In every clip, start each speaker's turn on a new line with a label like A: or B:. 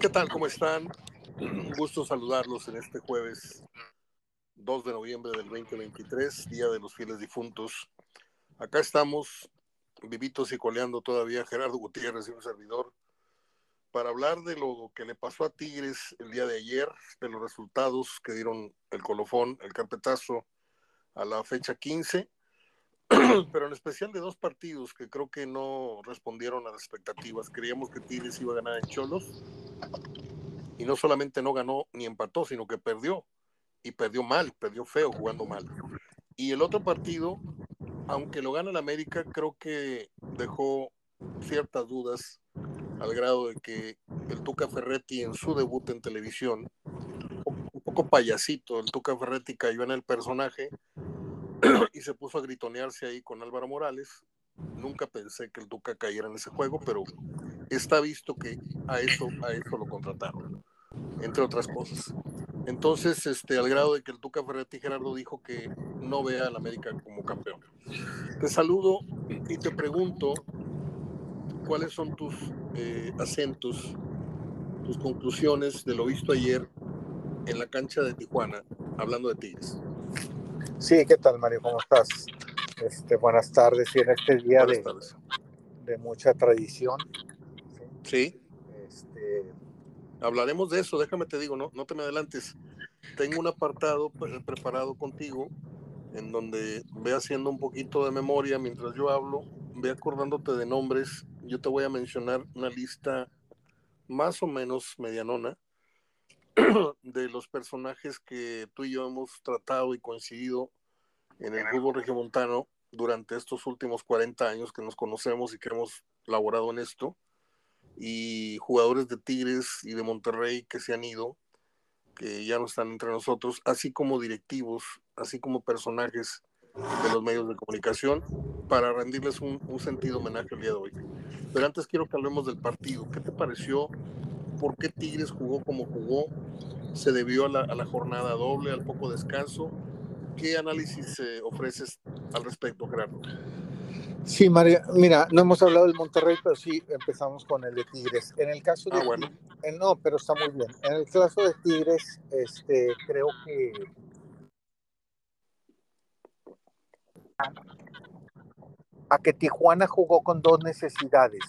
A: ¿Qué tal? ¿Cómo están? Un gusto saludarlos en este jueves 2 de noviembre del 2023, Día de los Fieles Difuntos. Acá estamos, vivitos y coleando todavía Gerardo Gutiérrez y un servidor, para hablar de lo que le pasó a Tigres el día de ayer, de los resultados que dieron el colofón, el carpetazo a la fecha 15 pero en especial de dos partidos que creo que no respondieron a las expectativas. Creíamos que Tigres iba a ganar en Cholos y no solamente no ganó ni empató, sino que perdió y perdió mal, perdió feo jugando mal. Y el otro partido, aunque lo gana el América, creo que dejó ciertas dudas al grado de que el Tuca Ferretti en su debut en televisión, un poco payasito, el Tuca Ferretti cayó en el personaje y se puso a gritonearse ahí con Álvaro Morales. Nunca pensé que el Tuca cayera en ese juego, pero está visto que a eso, a eso lo contrataron, entre otras cosas. Entonces, este, al grado de que el Tuca Ferretti Gerardo dijo que no vea al América como campeón. Te saludo y te pregunto cuáles son tus eh, acentos, tus conclusiones de lo visto ayer en la cancha de Tijuana, hablando de Tigres.
B: Sí, ¿qué tal, Mario? ¿Cómo estás? Este, buenas tardes. Y en este día de, de, mucha tradición.
A: Sí. Este... Hablaremos de eso, déjame te digo, no, no te me adelantes. Tengo un apartado preparado contigo en donde ve haciendo un poquito de memoria mientras yo hablo, ve acordándote de nombres. Yo te voy a mencionar una lista más o menos medianona de los personajes que tú y yo hemos tratado y coincidido en el fútbol regiomontano durante estos últimos 40 años que nos conocemos y que hemos laborado en esto, y jugadores de Tigres y de Monterrey que se han ido, que ya no están entre nosotros, así como directivos, así como personajes de los medios de comunicación, para rendirles un, un sentido homenaje el día de hoy. Pero antes quiero que hablemos del partido. ¿Qué te pareció por qué Tigres jugó como jugó, se debió a la, jornada doble, al poco descanso. ¿Qué análisis eh, ofreces al respecto, Gerardo?
B: Sí, María, mira, no hemos hablado del Monterrey, pero sí empezamos con el de Tigres. En el caso de.
A: Ah, bueno.
B: no, pero está muy bien. En el caso de Tigres, este, creo que. A que Tijuana jugó con dos necesidades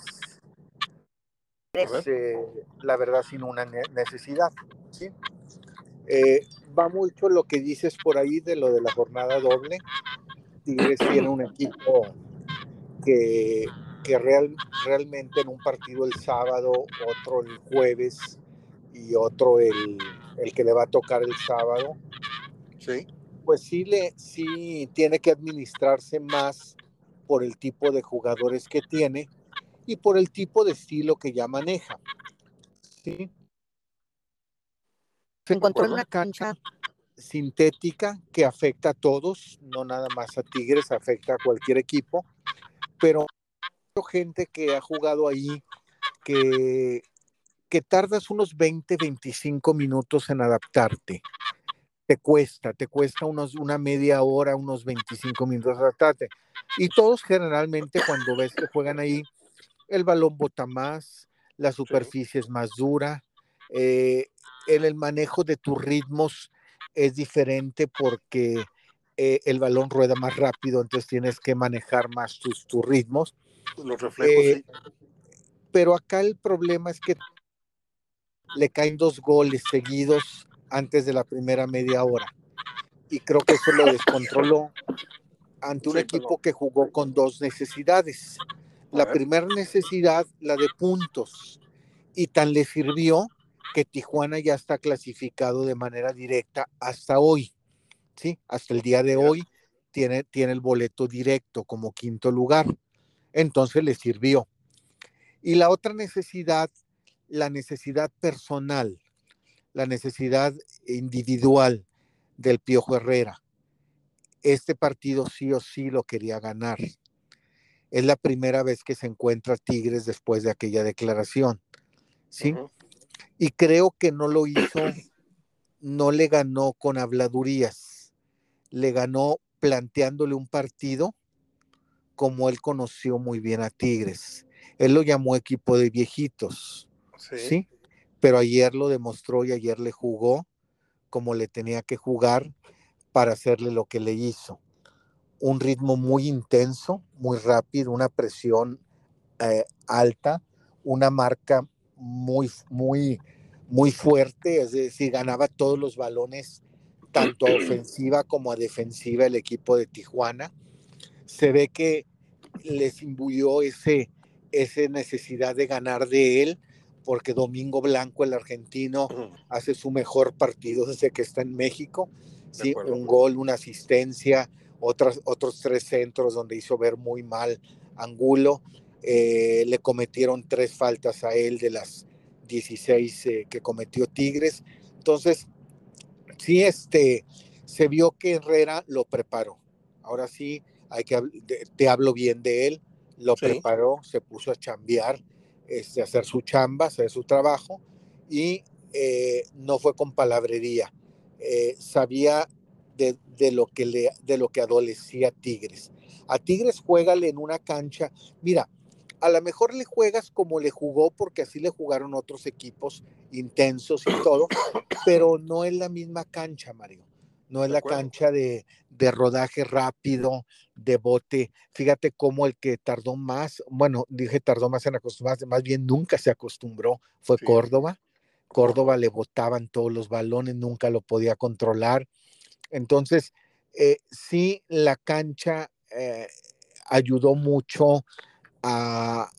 B: eh, la verdad sin una necesidad. ¿sí? Eh, va mucho lo que dices por ahí de lo de la jornada doble. Tigres tiene un equipo que, que real, realmente en un partido el sábado, otro el jueves y otro el, el que le va a tocar el sábado.
A: Sí.
B: Pues sí, le, sí tiene que administrarse más por el tipo de jugadores que tiene y por el tipo de estilo que ya maneja. ¿sí? Se encontró en una cancha sintética que afecta a todos, no nada más a Tigres, afecta a cualquier equipo, pero gente que ha jugado ahí que, que tardas unos 20, 25 minutos en adaptarte. Te cuesta, te cuesta unos, una media hora, unos 25 minutos adaptarte. Y todos generalmente cuando ves que juegan ahí, el balón bota más, la superficie es más dura, eh, en el manejo de tus ritmos es diferente porque eh, el balón rueda más rápido, entonces tienes que manejar más tus, tus ritmos.
A: Los reflejos, eh,
B: Pero acá el problema es que le caen dos goles seguidos antes de la primera media hora. Y creo que eso lo descontroló ante un equipo que jugó con dos necesidades. La primera necesidad, la de puntos, y tan le sirvió que Tijuana ya está clasificado de manera directa hasta hoy, ¿sí? Hasta el día de hoy tiene, tiene el boleto directo como quinto lugar. Entonces le sirvió. Y la otra necesidad, la necesidad personal, la necesidad individual del Piojo Herrera. Este partido sí o sí lo quería ganar. Es la primera vez que se encuentra Tigres después de aquella declaración. ¿Sí? Y creo que no lo hizo, no le ganó con habladurías, le ganó planteándole un partido como él conoció muy bien a Tigres. Él lo llamó equipo de viejitos, ¿sí? Pero ayer lo demostró y ayer le jugó como le tenía que jugar para hacerle lo que le hizo. Un ritmo muy intenso, muy rápido, una presión eh, alta, una marca muy, muy, muy fuerte, es decir, ganaba todos los balones, tanto a ofensiva como a defensiva el equipo de Tijuana. Se ve que les imbuyó ese, esa necesidad de ganar de él, porque Domingo Blanco, el argentino, hace su mejor partido desde que está en México. Sí, un gol, una asistencia, otras, otros tres centros donde hizo ver muy mal Angulo. Eh, le cometieron tres faltas a él de las 16 eh, que cometió Tigres. Entonces, sí, este, se vio que Herrera lo preparó. Ahora sí, hay que, te hablo bien de él, lo preparó, se puso a chambear, este, a hacer su chamba, hacer su trabajo y eh, no fue con palabrería. sabía de, de, lo que le, de lo que adolecía Tigres. A Tigres juégale en una cancha. Mira, a lo mejor le juegas como le jugó, porque así le jugaron otros equipos intensos y todo, pero no es la misma cancha, Mario. No es la cancha de, rodaje rápido, de bote. Fíjate cómo el que tardó más, bueno, dije tardó más en acostumbrarse, más bien nunca se acostumbró, fue Córdoba. Córdoba le botaban todos los balones, nunca lo podía controlar. Entonces, eh, sí, la cancha eh, ayudó mucho a,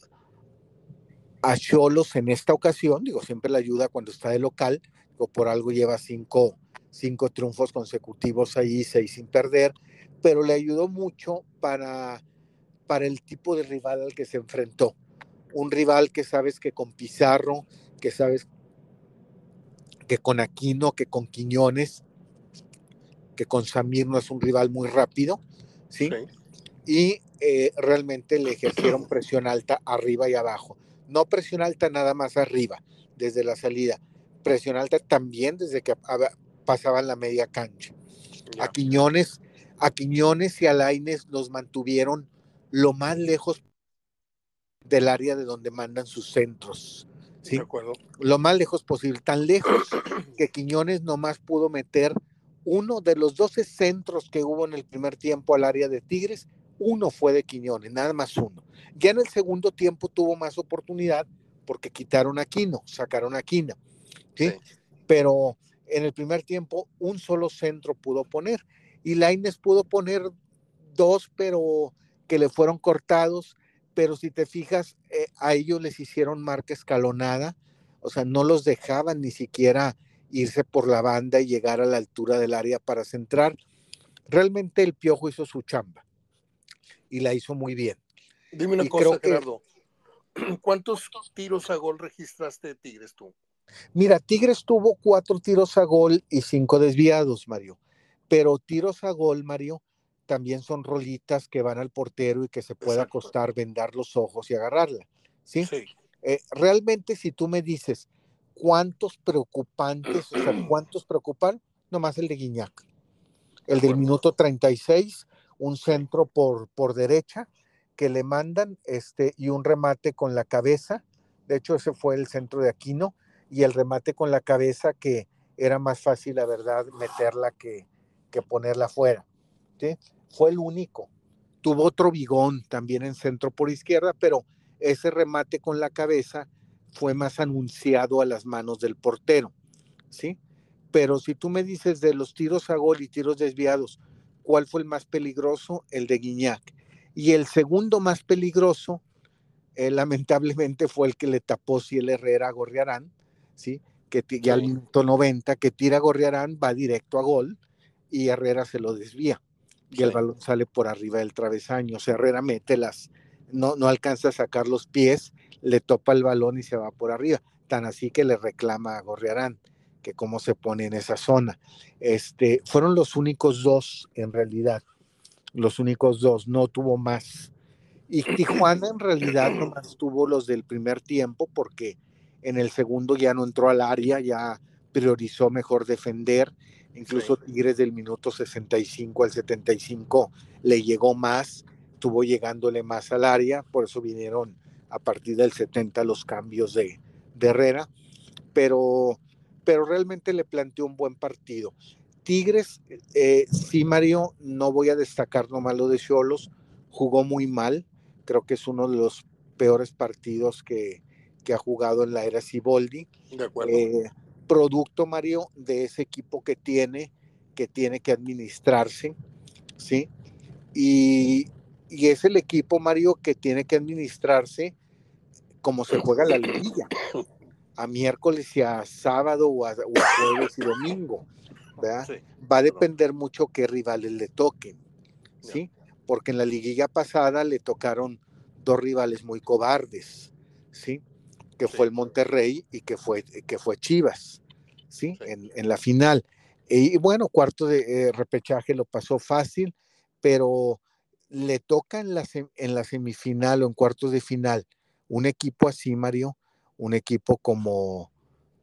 B: a Cholos en esta ocasión, digo, siempre le ayuda cuando está de local, o por algo lleva cinco, cinco triunfos consecutivos ahí, seis sin perder, pero le ayudó mucho para, para el tipo de rival al que se enfrentó. Un rival que sabes que con Pizarro, que sabes que con Aquino, que con Quiñones, que con Samir no es un rival muy rápido, ¿sí? sí. Y eh, realmente le ejercieron presión alta arriba y abajo. No presión alta nada más arriba, desde la salida. Presión alta también desde que pasaban la media cancha. A Quiñones, a Quiñones y a Laines los mantuvieron lo más lejos del área de donde mandan sus centros. ¿sí? De acuerdo. Lo más lejos posible, tan lejos que Quiñones nomás pudo meter uno de los 12 centros que hubo en el primer tiempo al área de Tigres, uno fue de Quiñones, nada más uno. Ya en el segundo tiempo tuvo más oportunidad porque quitaron a Quino, sacaron a Quina. ¿sí? Pero en el primer tiempo un solo centro pudo poner y Laines pudo poner dos, pero que le fueron cortados. Pero si te fijas, eh, a ellos les hicieron marca escalonada, o sea, no los dejaban ni siquiera irse por la banda y llegar a la altura del área para centrar. Realmente el Piojo hizo su chamba y la hizo muy bien.
A: Dime una cosa, Gerardo. ¿Cuántos tiros a gol registraste de Tigres tú?
B: Mira, Tigres tuvo cuatro tiros a gol y cinco desviados, Mario. Pero tiros a gol, Mario, también son rolitas que van al portero y que se puede acostar, vendar los ojos y agarrarla. Sí. Eh, realmente, si tú me dices cuántos preocupantes, o sea, cuántos preocupan, nomás el de Guiñac. El del minuto 36 un centro por, por derecha que le mandan este, y un remate con la cabeza. De hecho, ese fue el centro de Aquino y el remate con la cabeza que era más fácil, la verdad, meterla que, que ponerla fuera. ¿sí? Fue el único. Tuvo otro bigón también en centro por izquierda, pero ese remate con la cabeza fue más anunciado a las manos del portero. ¿sí? Pero si tú me dices de los tiros a gol y tiros desviados, cuál fue el más peligroso, el de Guiñac. Y el segundo más peligroso, eh, lamentablemente, fue el que le tapó el Herrera a Gorriarán, ¿sí? que ya al minuto 90, que tira Gorriarán, va directo a gol y Herrera se lo desvía. Y el balón sale por arriba del travesaño. O sea, Herrera mete las, no, no alcanza a sacar los pies, le topa el balón y se va por arriba. Tan así que le reclama a Gorriarán que cómo se pone en esa zona. Este, fueron los únicos dos en realidad, los únicos dos, no tuvo más. Y Tijuana en realidad nomás tuvo los del primer tiempo porque en el segundo ya no entró al área, ya priorizó mejor defender. Incluso Tigres del minuto 65 al 75 le llegó más, estuvo llegándole más al área, por eso vinieron a partir del 70 los cambios de, Herrera, pero, pero realmente le planteó un buen partido. Tigres, eh, sí, Mario, no voy a destacar nomás lo de Cholos, jugó muy mal, creo que es uno de los peores partidos que, ha jugado en la era Ciboldi.
A: De acuerdo.
B: Eh, producto, Mario, de ese equipo que tiene, que tiene que administrarse, ¿sí? Y, es el equipo, Mario, que tiene que administrarse como se juega la liguilla, a miércoles y a sábado o a, jueves y domingo, ¿verdad? Va a depender mucho qué rivales le toquen, ¿sí? Porque en la liguilla pasada le tocaron dos rivales muy cobardes, ¿sí? Que fue el Monterrey y que fue, que fue Chivas, ¿sí? En, la final. Y bueno, cuarto de eh, repechaje lo pasó fácil, pero le toca en la, en la semifinal o en cuartos de final un equipo así, Mario, un equipo como,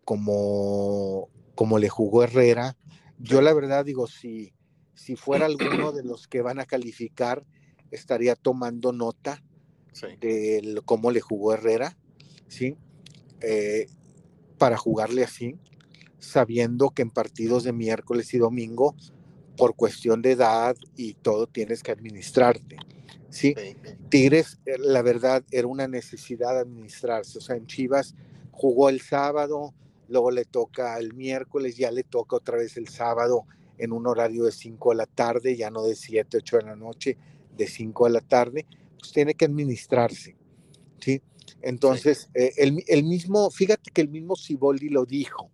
B: como, como le jugó Herrera. Yo la verdad digo, si, si fuera alguno de los que van a calificar, estaría tomando nota de cómo le jugó Herrera, ¿sí? Eh, para jugarle así, sabiendo que en partidos de miércoles y domingo, por cuestión de edad y todo, tienes que administrarte. ¿Sí? Tigres, eh, la verdad, era una necesidad administrarse. O sea, en Chivas jugó el sábado, luego le toca el miércoles, ya le toca otra vez el sábado en un horario de 5 de la tarde, ya no de 7, 8 de la noche, de 5 de la tarde pues tiene que administrarse, ¿sí? Entonces, eh, el, mismo, fíjate que el mismo Siboldi lo dijo,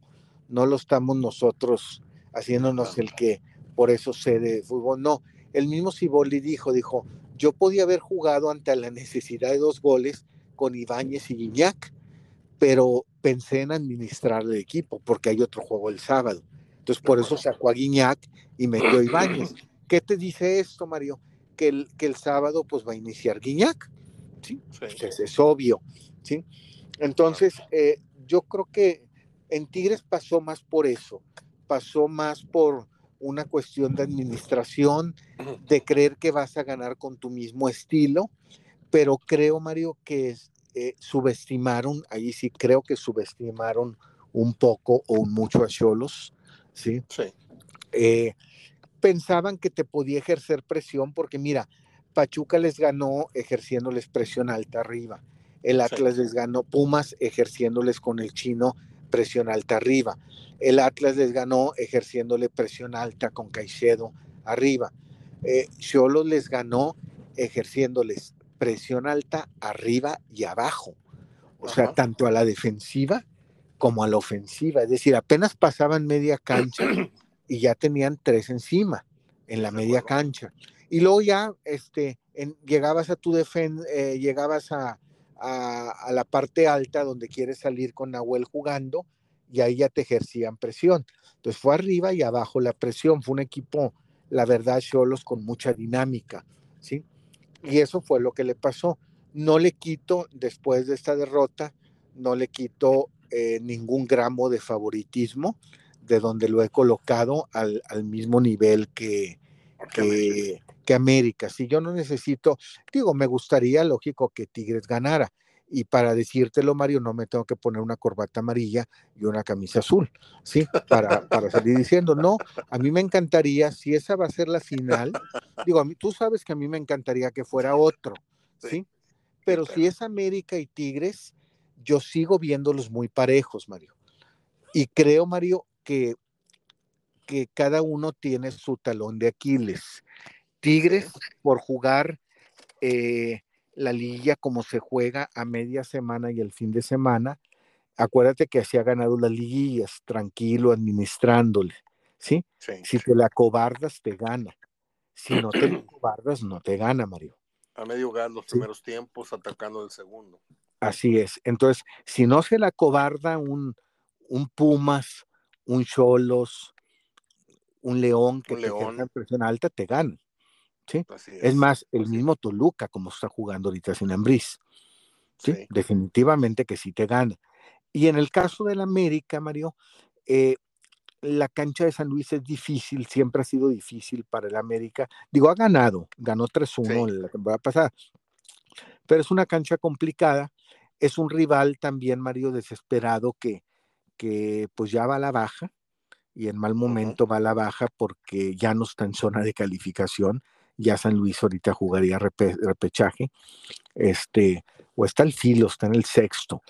B: no lo estamos nosotros haciéndonos el que por eso sé de fútbol, no, el mismo Siboldi dijo, dijo, yo podía haber jugado ante la necesidad de dos goles con Ibáñez y Guiñac, pero pensé en administrar el equipo porque hay otro juego el sábado. Entonces, por eso sacó a Guiñac y metió a Ibáñez. ¿Qué te dice esto, Mario? que el, que el sábado pues va a iniciar Guiñac, ¿sí? Pues, es, obvio, ¿sí? Entonces, eh, yo creo que en Tigres pasó más por eso, pasó más por una cuestión de administración, de creer que vas a ganar con tu mismo estilo, pero creo, Mario, que eh, subestimaron, ahí sí creo que subestimaron un poco o mucho a Cholos, ¿sí?
A: Sí.
B: Eh, pensaban que te podía ejercer presión porque mira, Pachuca les ganó ejerciéndoles presión alta arriba. El Atlas les ganó Pumas ejerciéndoles con el chino presión alta arriba. El Atlas les ganó ejerciéndole presión alta con Caicedo arriba. Eh, les ganó ejerciéndoles presión alta arriba y abajo. O sea, tanto a la defensiva como a la ofensiva. Es decir, apenas pasaban media cancha y ya tenían tres encima en la media cancha. Y luego ya este, llegabas a tu defensa, eh, llegabas a, a, la parte alta donde quieres salir con Nahuel jugando y ahí ya te ejercían presión. Entonces fue arriba y abajo la presión. Fue un equipo, la verdad, Cholos con mucha dinámica, ¿sí? Y eso fue lo que le pasó. No le quito, después de esta derrota, no le quito eh, ningún gramo de favoritismo de donde lo he colocado al, mismo nivel que, que, América. Si yo no necesito, digo, me gustaría, lógico, que Tigres ganara. Y para decírtelo, Mario, no me tengo que poner una corbata amarilla y una camisa azul, ¿sí? Para, para salir diciendo, no, a mí me encantaría, si esa va a ser la final, digo, a mí, tú sabes que a mí me encantaría que fuera otro, ¿sí? Pero si es América y Tigres, yo sigo viéndolos muy parejos, Mario. Y creo, Mario, que, que cada uno tiene su talón de Aquiles. Tigres, por jugar eh, la liga como se juega a media semana y el fin de semana, acuérdate que así ha ganado las liguillas, tranquilo, administrándole, ¿sí? Si te la cobardas, te gana. Si no te la cobardas, no te gana, Mario.
A: A medio gas los primeros tiempos, atacando el segundo.
B: Así es. Entonces, si no se la cobarda un, un Pumas, un Cholos, un León que te en presión alta, te ganan. ¿sí? Es, más, el mismo Toluca, como está jugando ahorita sin Ambriz. ¿sí? Definitivamente que sí te gana. Y en el caso del América, Mario, eh, la cancha de San Luis es difícil, siempre ha sido difícil para el América. Digo, ha ganado, ganó 3-1 en la temporada pasada, pero es una cancha complicada. Es un rival también, Mario, desesperado que, que pues ya va a la baja y en mal momento va a la baja porque ya no está en zona de calificación. Ya San Luis ahorita jugaría repechaje. Este, o está el filo, está en el sexto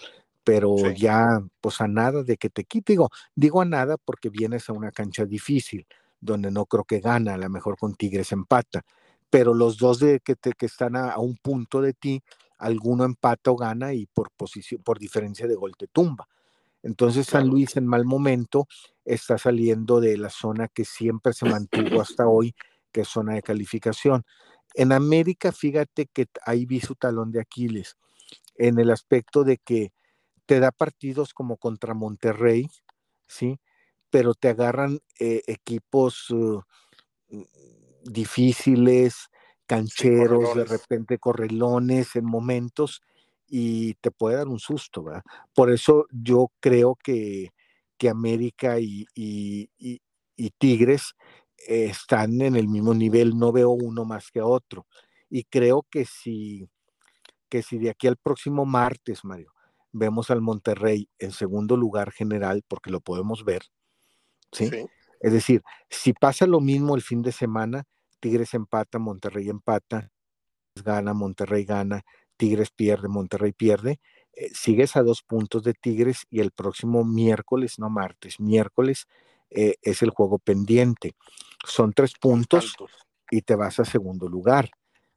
B: pero ya, pues a nada de que te quite, digo, digo a nada porque vienes a una cancha difícil, donde no creo que gana, a lo mejor con Tigres empata, pero los dos de que, te, que están a, un punto de ti, alguno empata o gana y por posición, por diferencia de gol te tumba. Entonces San Luis en mal momento está saliendo de la zona que siempre se mantuvo hasta hoy, que es zona de calificación. En América, fíjate que ahí vi su talón de Aquiles, en el aspecto de que te da partidos como contra Monterrey, ¿sí? Pero te agarran eh, equipos uh, mm, difíciles, cancheros, de repente correlones en momentos y te puede dar un susto, ¿verdad? Por eso yo creo que, que América y, Tigres están en el mismo nivel, no veo uno más que otro. Y creo que si, que si de aquí al próximo martes, Mario, vemos al Monterrey en segundo lugar general, porque lo podemos ver, ¿sí? Es decir, si pasa lo mismo el fin de semana, Tigres empata, Monterrey empata, gana, Monterrey gana, Tigres pierde, Monterrey pierde, eh, sigues a dos puntos de Tigres y el próximo miércoles, no martes, miércoles eh, es el juego pendiente. Son tres puntos y te vas a segundo lugar,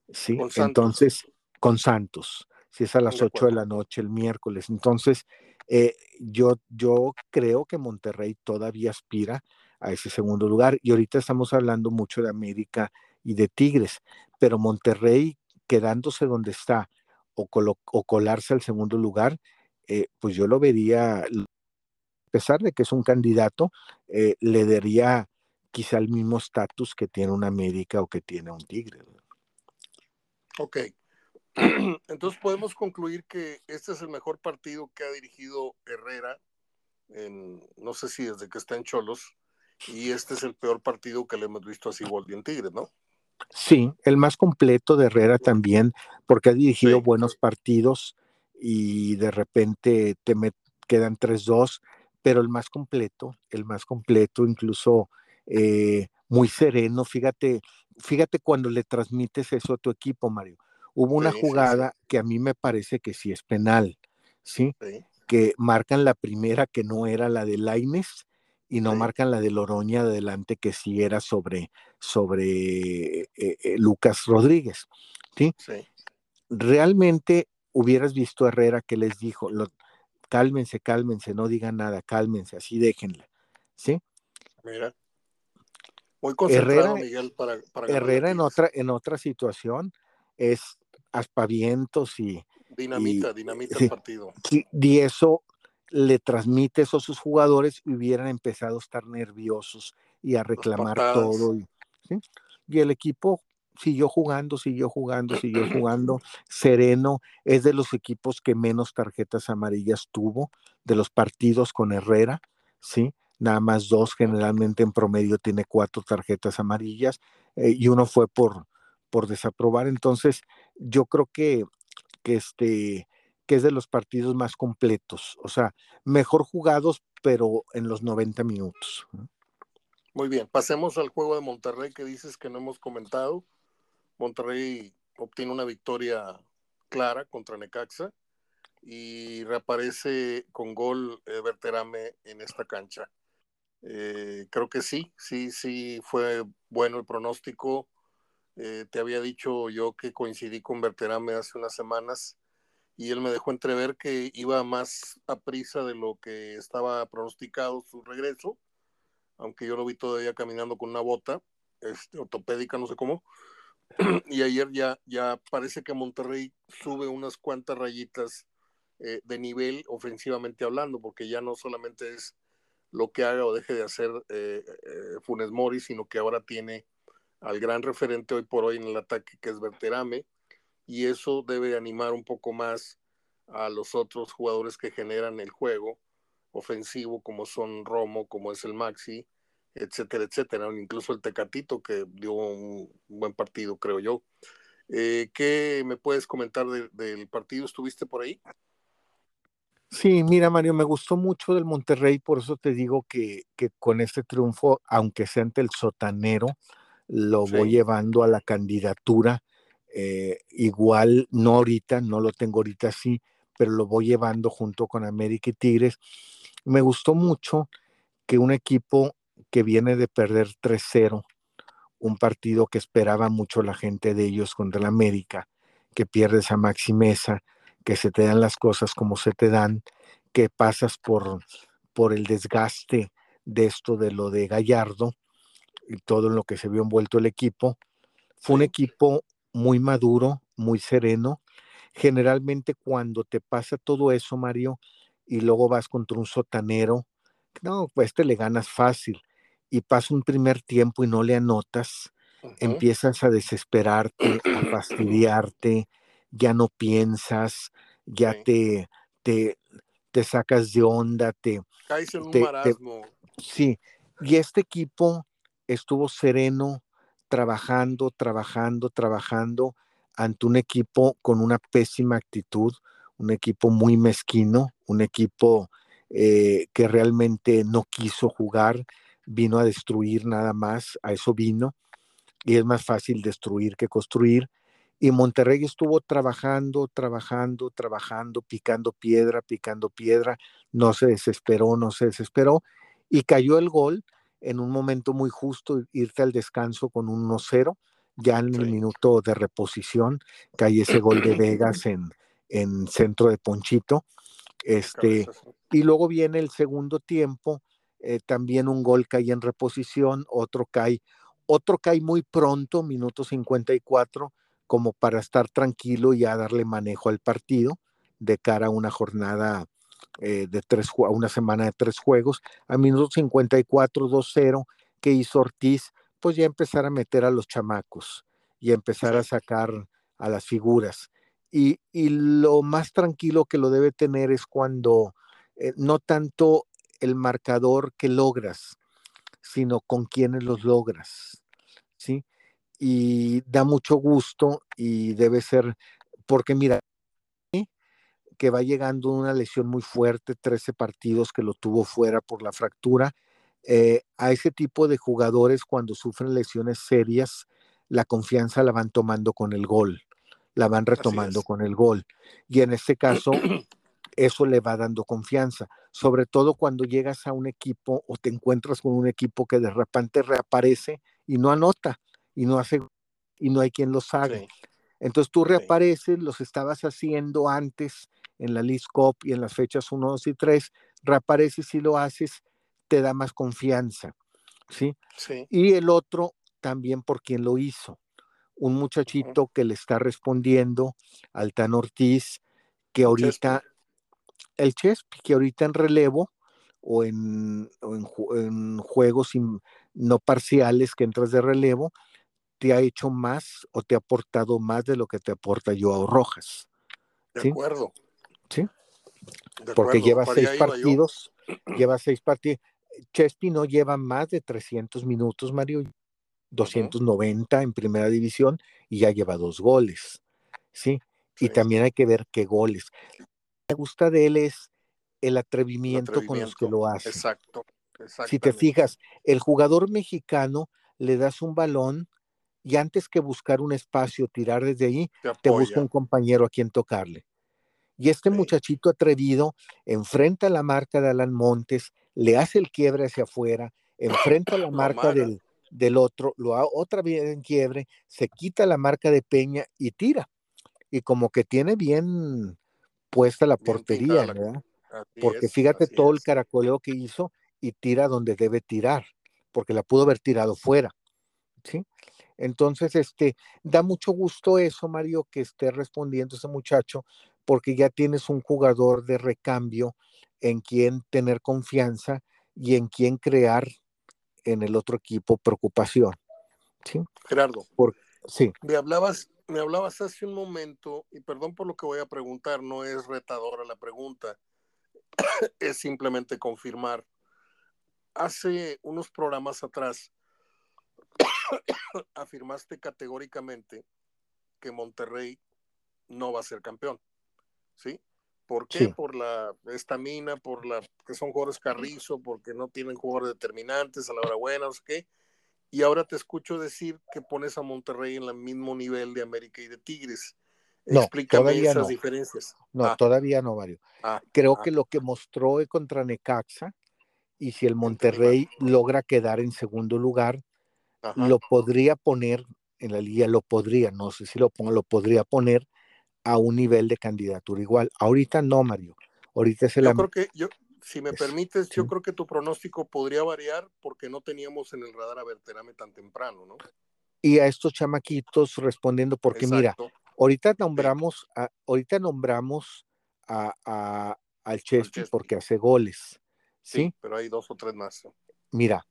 B: ¿sí? Entonces, con Santos si es a las 8 de la noche el miércoles. Entonces, eh, yo, yo creo que Monterrey todavía aspira a ese segundo lugar. Y ahorita estamos hablando mucho de América y de Tigres, pero Monterrey quedándose donde está o, colarse al segundo lugar, eh, pues yo lo vería, a pesar de que es un candidato, eh, le daría quizá el mismo estatus que tiene un América o que tiene un Tigre.
A: Ok, Entonces podemos concluir que este es el mejor partido que ha dirigido Herrera, en, no sé si desde que está en Cholos, y este es el peor partido que le hemos visto a Siboldi en Tigres, ¿no?
B: Sí, el más completo de Herrera también, porque ha dirigido buenos partidos y de repente te quedan 3-2, pero el más completo, el más completo, incluso eh, muy sereno. Fíjate, fíjate cuando le transmites eso a tu equipo, Mario. Hubo una jugada que a mí me parece que sí es penal, ¿sí? Que marcan la primera que no era la de Laines y no marcan la de Loroña de adelante que sí era sobre, sobre eh, eh, Lucas Rodríguez, ¿sí? Realmente hubieras visto a Herrera que les dijo, cálmense, cálmense, no digan nada, cálmense, así déjenla, ¿sí?
A: Mira. Muy concentrado, Miguel, para, para
B: Herrera en otra, en otra situación es aspavientos y...
A: Dinamita, dinamita el partido.
B: Y, eso le transmite eso a sus jugadores y hubieran empezado a estar nerviosos y a reclamar todo. Y, y el equipo siguió jugando, siguió jugando, siguió jugando. Sereno es de los equipos que menos tarjetas amarillas tuvo, de los partidos con Herrera, ¿sí? Nada más dos, generalmente en promedio tiene cuatro tarjetas amarillas eh, y uno fue por, por desaprobar. Entonces, yo creo que, que, este, que es de los partidos más completos, o sea, mejor jugados, pero en los 90 minutos.
A: Muy bien, pasemos al juego de Monterrey que dices que no hemos comentado. Monterrey obtiene una victoria clara contra Necaxa y reaparece con gol eh, Berterame en esta cancha. Eh, creo que sí, sí, sí fue bueno el pronóstico. Eh, te había dicho yo que coincidí con Berterame hace unas semanas y él me dejó entrever que iba más a prisa de lo que estaba pronosticado su regreso, aunque yo lo vi todavía caminando con una bota este, ortopédica, no sé cómo. y ayer ya, ya parece que Monterrey sube unas cuantas rayitas eh, de nivel ofensivamente hablando, porque ya no solamente es lo que haga o deje de hacer eh, Funes Mori, sino que ahora tiene al gran referente hoy por hoy en el ataque que es Berterame y eso debe animar un poco más a los otros jugadores que generan el juego ofensivo como son Romo, como es el Maxi, etcétera, etcétera, incluso el Tecatito que dio un buen partido creo yo. Eh, ¿Qué me puedes comentar del partido? ¿Estuviste por ahí?
B: Sí, mira, Mario, me gustó mucho del Monterrey, por eso te digo que, con este triunfo, aunque sea ante el sotanero, lo voy llevando a la candidatura. Eh, igual, no ahorita, no lo tengo ahorita sí, pero lo voy llevando junto con América y Tigres. Me gustó mucho que un equipo que viene de perder 3-0, un partido que esperaba mucho la gente de ellos contra el América, que pierdes a Maximeza, que se te dan las cosas como se te dan, que pasas por, por el desgaste de esto de lo de Gallardo y todo en lo que se vio envuelto el equipo. Fue un equipo muy maduro, muy sereno. Generalmente cuando te pasa todo eso, Mario, y luego vas contra un sotanero, no, pues te le ganas fácil. Y pasa un primer tiempo y no le anotas, empiezas a desesperarte, a fastidiarte, ya no piensas, ya te, te, te, sacas de onda, te...
A: Caes en un marasmo.
B: sí, y este equipo estuvo sereno, trabajando, trabajando, trabajando ante un equipo con una pésima actitud, un equipo muy mezquino, un equipo eh, que realmente no quiso jugar, vino a destruir nada más, a eso vino, y es más fácil destruir que construir. Y Monterrey estuvo trabajando, trabajando, trabajando, picando piedra, picando piedra, no se desesperó, no se desesperó, y cayó el gol en un momento muy justo, irte al descanso con un 1-0, ya en el minuto de reposición, cae ese gol de Vegas en, en centro de Ponchito. Este, y luego viene el segundo tiempo, eh, también un gol cae en reposición, otro cae, otro cae muy pronto, minuto 54, como para estar tranquilo y a darle manejo al partido de cara a una jornada eh, de tres, a una semana de tres juegos. A minuto 54, 2-0, que hizo Ortiz, pues ya empezar a meter a los chamacos y empezar a sacar a las figuras. Y, lo más tranquilo que lo debe tener es cuando eh, no tanto el marcador que logras, sino con quienes los logras. ¿Sí? y da mucho gusto y debe ser, porque mira, que va llegando una lesión muy fuerte, 13 partidos que lo tuvo fuera por la fractura. Eh, a ese tipo de jugadores cuando sufren lesiones serias, la confianza la van tomando con el gol, la van retomando con el gol. Y en este caso, eso le va dando confianza, sobre todo cuando llegas a un equipo o te encuentras con un equipo que de repente reaparece y no anota y no hace y no hay quien los haga. Entonces tú reapareces, los estabas haciendo antes en la List Cup y en las fechas 1, 2 y 3, reapareces y lo haces, te da más confianza. ¿sí? Y el otro también por quien lo hizo. Un muchachito que le está respondiendo al Tan Ortiz, que ahorita, el Chespi, que ahorita en relevo o en, en juegos no parciales que entras de relevo, te ha hecho más o te ha aportado más de lo que te aporta Joao Rojas.
A: De acuerdo.
B: Sí. Porque lleva seis partidos, lleva seis partidos. Chespi no lleva más de 300 minutos, Mario, 290 en primera división y ya lleva dos goles. ¿sí? Y también hay que ver qué goles. Lo que me gusta de él es el atrevimiento, con los que lo hace.
A: Exacto.
B: Si te fijas, el jugador mexicano le das un balón y antes que buscar un espacio, tirar desde ahí, te, busca un compañero a quien tocarle. Y este muchachito atrevido enfrenta la marca de Alan Montes, le hace el quiebre hacia afuera, enfrenta la marca del, del, otro, lo ha otra vez en quiebre, se quita la marca de Peña y tira. Y como que tiene bien puesta la portería, ¿verdad? Porque fíjate todo el caracoleo que hizo y tira donde debe tirar, porque la pudo haber tirado fuera. ¿sí? Entonces, este, da mucho gusto eso, Mario, que esté respondiendo ese muchacho, porque ya tienes un jugador de recambio en quien tener confianza y en quien crear en el otro equipo preocupación. ¿sí?
A: Gerardo,
B: sí.
A: me hablabas, me hablabas hace un momento, y perdón por lo que voy a preguntar, no es retadora la pregunta, es simplemente confirmar. Hace unos programas atrás afirmaste categóricamente que Monterrey no va a ser campeón. ¿Sí? ¿Por qué? Por la estamina, por la que son jugadores carrizo, porque no tienen jugadores determinantes a la hora buena, no sé qué. Y ahora te escucho decir que pones a Monterrey en el mismo nivel de América y de Tigres.
B: No, Explícame esas diferencias. No, ah. todavía no, Mario. Ah, Creo ah. que lo que mostró contra Necaxa, y si el Monterrey logra quedar en segundo lugar, lo podría poner en la liga, lo podría, no sé si lo pongo, lo podría poner a un nivel de candidatura igual. Ahorita no, Mario. Ahorita es el.
A: Yo creo que, yo, si me permites, yo creo que tu pronóstico podría variar porque no teníamos en el radar a Berterame tan temprano, ¿no?
B: Y a estos chamaquitos respondiendo, porque mira, ahorita nombramos, a, ahorita nombramos a, al porque hace goles. ¿sí?
A: pero hay dos o tres más.
B: Mira,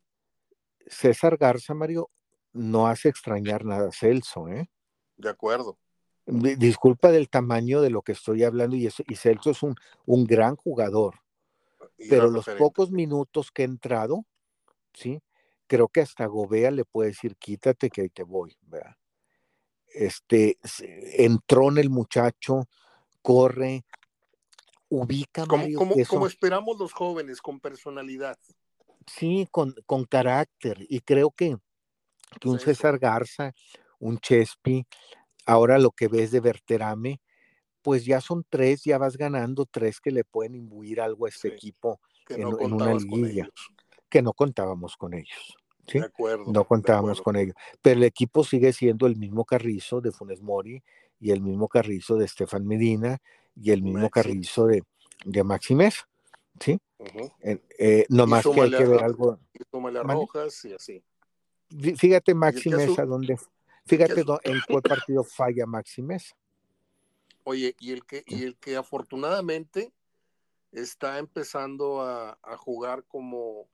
B: César Garza, Mario, no hace extrañar nada a Celso, ¿eh?
A: De acuerdo.
B: Disculpa del tamaño de lo que estoy hablando y, eso, y Celso es un, un gran jugador. pero los pocos minutos que he entrado, ¿sí? Creo que hasta Gobea le puede decir, quítate que ahí te voy, ¿verdad? Este, entró en el muchacho, corre, ubica.
A: Como, como, como esperamos los jóvenes, con personalidad.
B: Sí, con, con carácter. Y creo que, que un César Garza, un Chespi, ahora lo que ves de Verterame, pues ya son tres, ya vas ganando tres que le pueden imbuir algo a este equipo en, una liguilla, que no contábamos con ellos. ¿sí? De acuerdo, no contábamos con ellos. Pero el equipo sigue siendo el mismo carrizo de Funes Mori y el mismo carrizo de Estefan Medina y el mismo carrizo de, de Maximez. ¿sí? Eh, no más que hay que ver algo.
A: Rojas y así.
B: Fíjate, Maxi Mesa, dónde. Fíjate en cuál partido falla Maxi Mesa.
A: Oye, y el que, y el que afortunadamente está empezando a, jugar como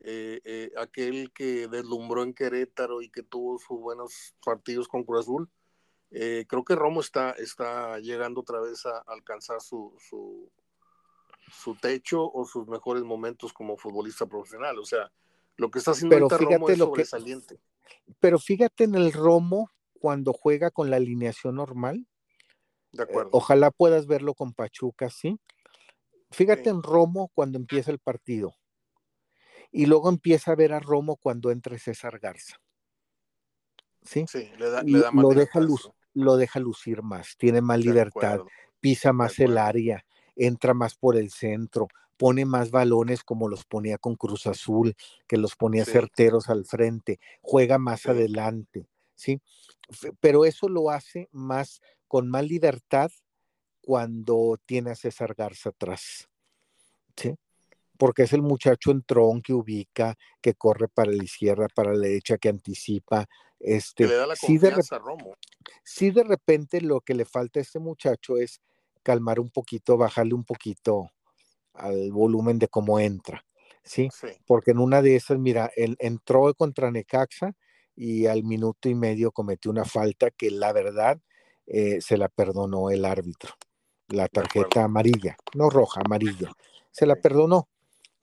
A: eh, eh, aquel que deslumbró en Querétaro y que tuvo sus buenos partidos con Cruz Azul. creo que Romo está, está llegando otra vez a alcanzar su, su techo o sus mejores momentos como futbolista profesional. O sea, lo que está haciendo
B: pero Romo es sobresaliente. Pero fíjate en el Romo cuando juega con la alineación normal. De acuerdo. ojalá puedas verlo con Pachuca, ¿sí? Fíjate en Romo cuando empieza el partido. Y luego empieza a ver a Romo cuando entra César Garza. ¿Sí?
A: Sí, le da, le da
B: más lo, deja lo deja lucir más, tiene más libertad, pisa más el área, entra más por el centro, pone más balones como los ponía con Cruz Azul, que los ponía certeros al frente, juega más adelante, ¿sí? Pero eso lo hace más con más libertad cuando tiene a César Garza atrás, ¿sí? Porque es el muchacho entrón que ubica, que corre para la izquierda, para la derecha, que anticipa. Este,
A: le da la confianza a Romo.
B: Sí, de repente lo que le falta a este muchacho es calmar un poquito, bajarle un poquito al volumen de cómo entra, ¿sí? Porque en una de esas, mira, él entró contra Necaxa y al minuto y medio cometió una falta que la verdad eh, se la perdonó el árbitro. La tarjeta amarilla, no roja, amarilla. Se la perdonó,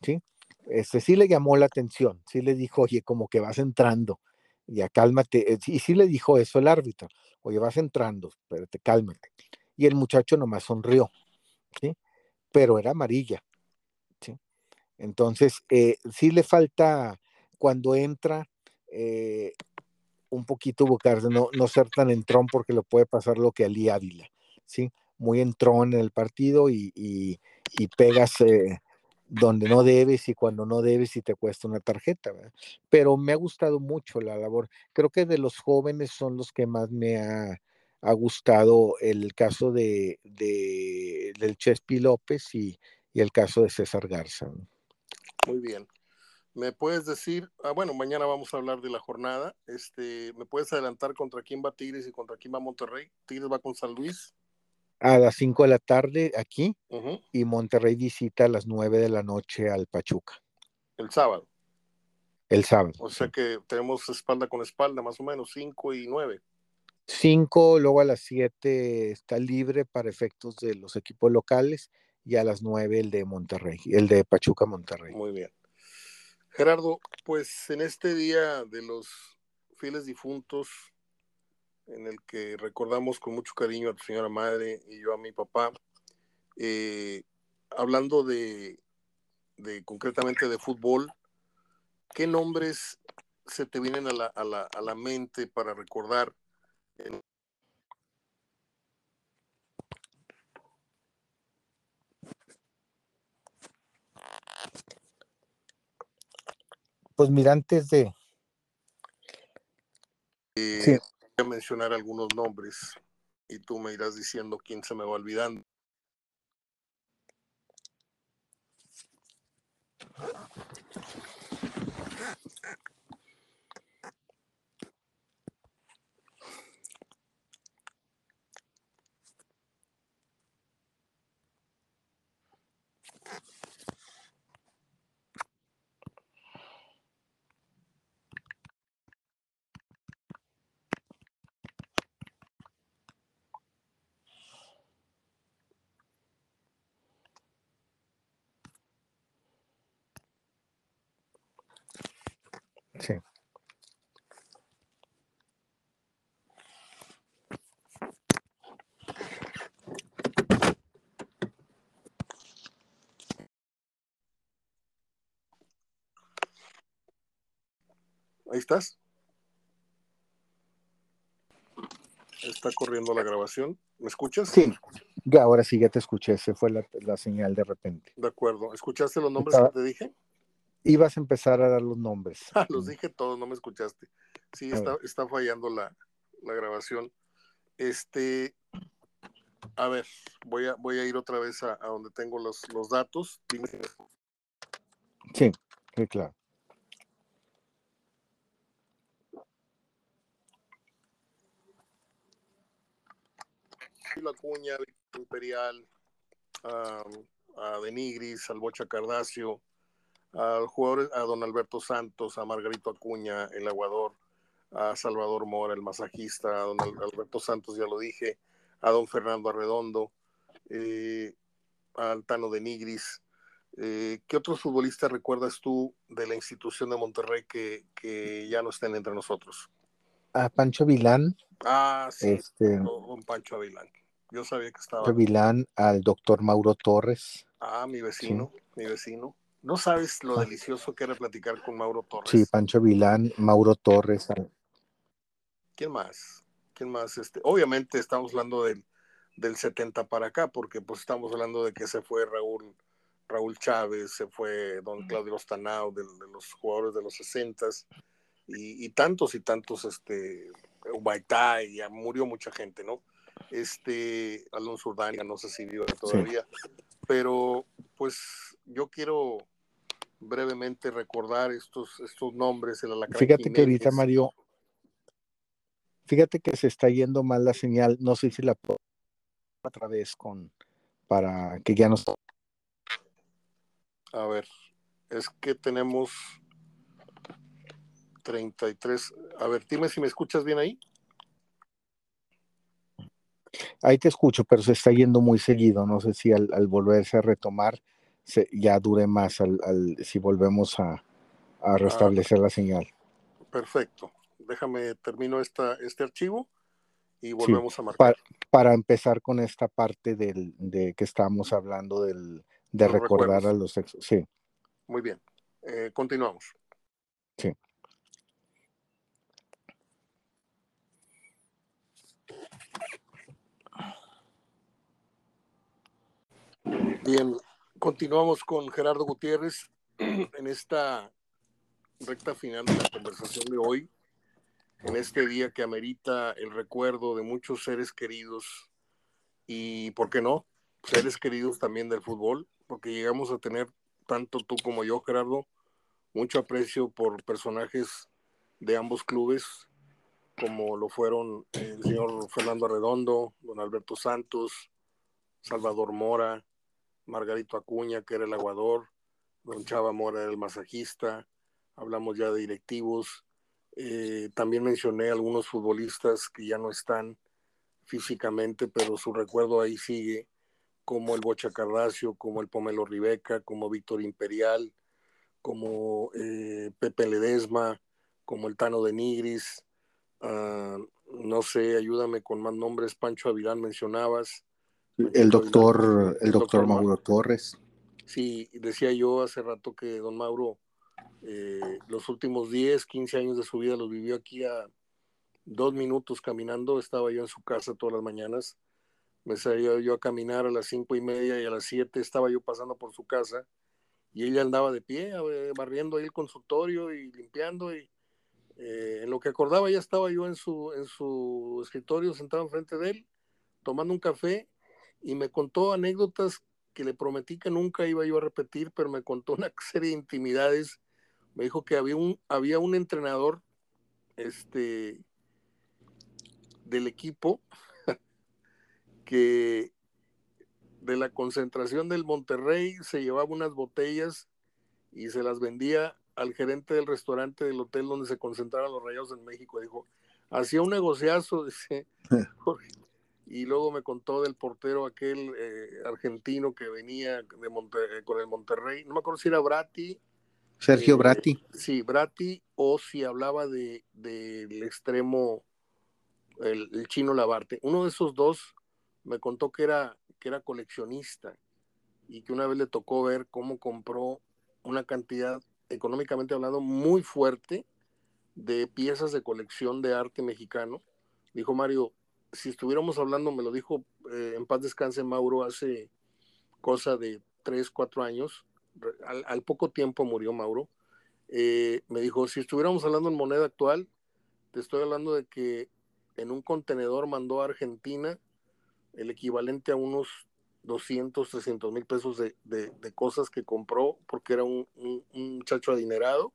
B: ¿sí? Este sí le llamó la atención, sí le dijo, oye, como que vas entrando, ya cálmate. Eh, y sí le dijo eso el árbitro, oye, vas entrando, espérate, cálmate y el muchacho nomás sonrió, ¿sí? Pero era amarilla, ¿sí? Entonces, eh, sí le falta cuando entra eh, un poquito buscarse, no, no ser tan entrón porque lo puede pasar lo que Ali Ávila, ¿sí? Muy entrón en el partido y, y, pegas eh, donde no debes y cuando no debes y te cuesta una tarjeta. Pero me ha gustado mucho la labor. Creo que de los jóvenes son los que más me ha ha gustado el caso de, del Chespi López y, el caso de César Garza.
A: Muy bien. ¿Me puedes decir, ah, bueno, mañana vamos a hablar de la jornada, este, ¿me puedes adelantar contra quién va Tigres y contra quién va Monterrey? Tigres va con San Luis.
B: A las 5 de la tarde aquí y Monterrey visita a las 9 de la noche al Pachuca.
A: El sábado.
B: El sábado.
A: O sea que tenemos espalda con espalda, más o menos, 5 y 9.
B: 5, luego a las 7 está libre para efectos de los equipos locales y a las 9 el de Monterrey, el de Pachuca Monterrey.
A: Muy bien. Gerardo, pues en este día de los fieles difuntos, en el que recordamos con mucho cariño a tu señora madre y yo a mi papá, eh, hablando de, de, concretamente de fútbol, ¿qué nombres se te vienen a la, a la, a la mente para recordar?
B: Pues mira, antes de...
A: Eh, sí. Voy a mencionar algunos nombres y tú me irás diciendo quién se me va olvidando.
B: Sí.
A: Ahí estás. Está corriendo la grabación. ¿Me escuchas?
B: Sí, ya ahora sí ya te escuché. Se fue la, la señal de repente.
A: De acuerdo. ¿Escuchaste los nombres Estaba... que te dije?
B: Ibas a empezar a dar los nombres.
A: Ah, los dije todos, no me escuchaste. Sí, está, está, fallando la, la, grabación. Este, a ver, voy a, voy a ir otra vez a, a donde tengo los, los datos. Dime.
B: Sí, sí, claro.
A: La Cuña, Imperial, a, a Denigris, al Bocha Cardacio, a jugadores, a don Alberto Santos, a Margarito Acuña, el aguador, a Salvador Mora, el masajista, a don Alberto Santos, ya lo dije, a don Fernando Arredondo, eh, al Tano de Nigris. Eh, ¿Qué otros futbolistas recuerdas tú de la institución de Monterrey que, que ya no estén entre nosotros?
B: A Pancho Vilán.
A: Ah, sí, este, don Pancho Vilán. Yo sabía que estaba.
B: Pancho Vilán, al doctor Mauro Torres.
A: Ah, mi vecino, sí. mi vecino. No sabes lo delicioso que era platicar con Mauro Torres.
B: Sí, Pancho Vilán, Mauro Torres.
A: ¿Quién más? ¿Quién más? Este, obviamente estamos hablando del, del 70 para acá, porque pues estamos hablando de que se fue Raúl, Raúl Chávez, se fue don Claudio Ostanao, de, de los jugadores de los 60 y, y tantos y tantos, este, Ubaitá, y ya murió mucha gente, ¿no? Este, Alonso Urdania, no sé si vive todavía, sí. pero pues yo quiero brevemente recordar estos, estos nombres. El
B: fíjate Jiménez. que ahorita, Mario, fíjate que se está yendo mal la señal. No sé si la puedo otra vez con para que ya nos.
A: A ver, es que tenemos 33. A ver, dime si me escuchas bien ahí.
B: Ahí te escucho, pero se está yendo muy seguido. No sé si al, al volverse a retomar se, ya dure más al, al, si volvemos a, a restablecer ah, la señal.
A: Perfecto. Déjame, termino esta, este archivo y volvemos sí, a marcar.
B: Para, para, empezar con esta parte del, de que estábamos hablando del, de los recordar recuerdos. a los ex. Sí.
A: Muy bien. Eh, continuamos.
B: Sí.
A: Bien, continuamos con Gerardo Gutiérrez en esta recta final de la conversación de hoy, en este día que amerita el recuerdo de muchos seres queridos y, ¿por qué no? Seres queridos también del fútbol, porque llegamos a tener, tanto tú como yo, Gerardo, mucho aprecio por personajes de ambos clubes, como lo fueron el señor Fernando Arredondo, don Alberto Santos, Salvador Mora, Margarito Acuña, que era el aguador, don Chava Mora el masajista, hablamos ya de directivos, eh, también mencioné algunos futbolistas que ya no están físicamente, pero su recuerdo ahí sigue, como el Bocha Cardacio, como el Pomelo Ribeca, como Víctor Imperial, como eh, Pepe Ledesma, como el Tano de Nigris, uh, no sé, ayúdame con más nombres, Pancho Avilán mencionabas.
B: El doctor, el doctor Mauro Torres.
A: Sí, decía yo hace rato que don Mauro eh, los últimos 10, 15 años de su vida los vivió aquí a dos minutos caminando, estaba yo en su casa todas las mañanas, me salía yo a caminar a las cinco y media y a las siete estaba yo pasando por su casa y ella andaba de pie, barriendo ahí el consultorio y limpiando y eh, en lo que acordaba ya estaba yo en su, en su escritorio sentado enfrente de él, tomando un café y me contó anécdotas que le prometí que nunca iba yo a repetir, pero me contó una serie de intimidades. Me dijo que había un, había un entrenador este, del equipo que de la concentración del Monterrey se llevaba unas botellas y se las vendía al gerente del restaurante del hotel donde se concentraban los rayados en México. Dijo, hacía un negociazo, dice, y luego me contó del portero aquel eh, argentino que venía de eh, con el Monterrey, no me acuerdo si era Bratti.
B: Sergio eh, Bratti.
A: Sí, Bratti, o si hablaba del de, extremo, el, el, chino Labarte. Uno de esos dos me contó que era, que era coleccionista y que una vez le tocó ver cómo compró una cantidad económicamente hablando, muy fuerte de piezas de colección de arte mexicano. Dijo Mario, si estuviéramos hablando, me lo dijo eh, en paz descanse Mauro hace cosa de tres, cuatro años, al, poco tiempo murió Mauro, eh, me dijo, si estuviéramos hablando en moneda actual, te estoy hablando de que en un contenedor mandó a Argentina el equivalente a unos 200, 300 mil pesos de, cosas que compró porque era un, muchacho adinerado.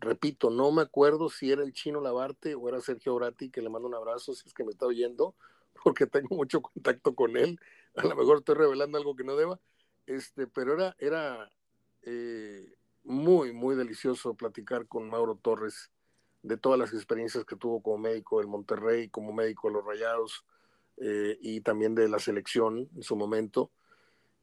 A: Repito, no me acuerdo si era el chino Labarte o era Sergio Brati, que le mando un abrazo si es que me está oyendo, porque tengo mucho contacto con él. A lo mejor estoy revelando algo que no deba, este, pero era, era eh, muy, muy delicioso platicar con Mauro Torres de todas las experiencias que tuvo como médico del Monterrey, como médico de los Rayados, eh, y también de la selección en su momento.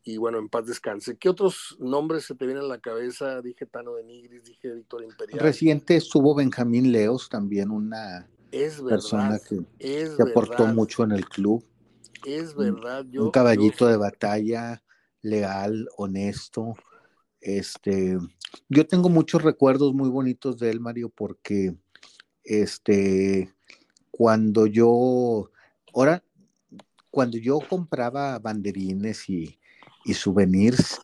A: Y bueno, en paz descanse. ¿Qué otros nombres se te vienen a la cabeza? Dije Tano de Nigris, dije Víctor Imperial.
B: Reciente estuvo Benjamín Leos, también una persona que, aportó mucho en el club.
A: Es verdad.
B: un caballito de batalla, leal, honesto. Este, yo tengo muchos recuerdos muy bonitos de él, Mario, porque este, cuando yo, ahora cuando yo compraba banderines y, souvenirs,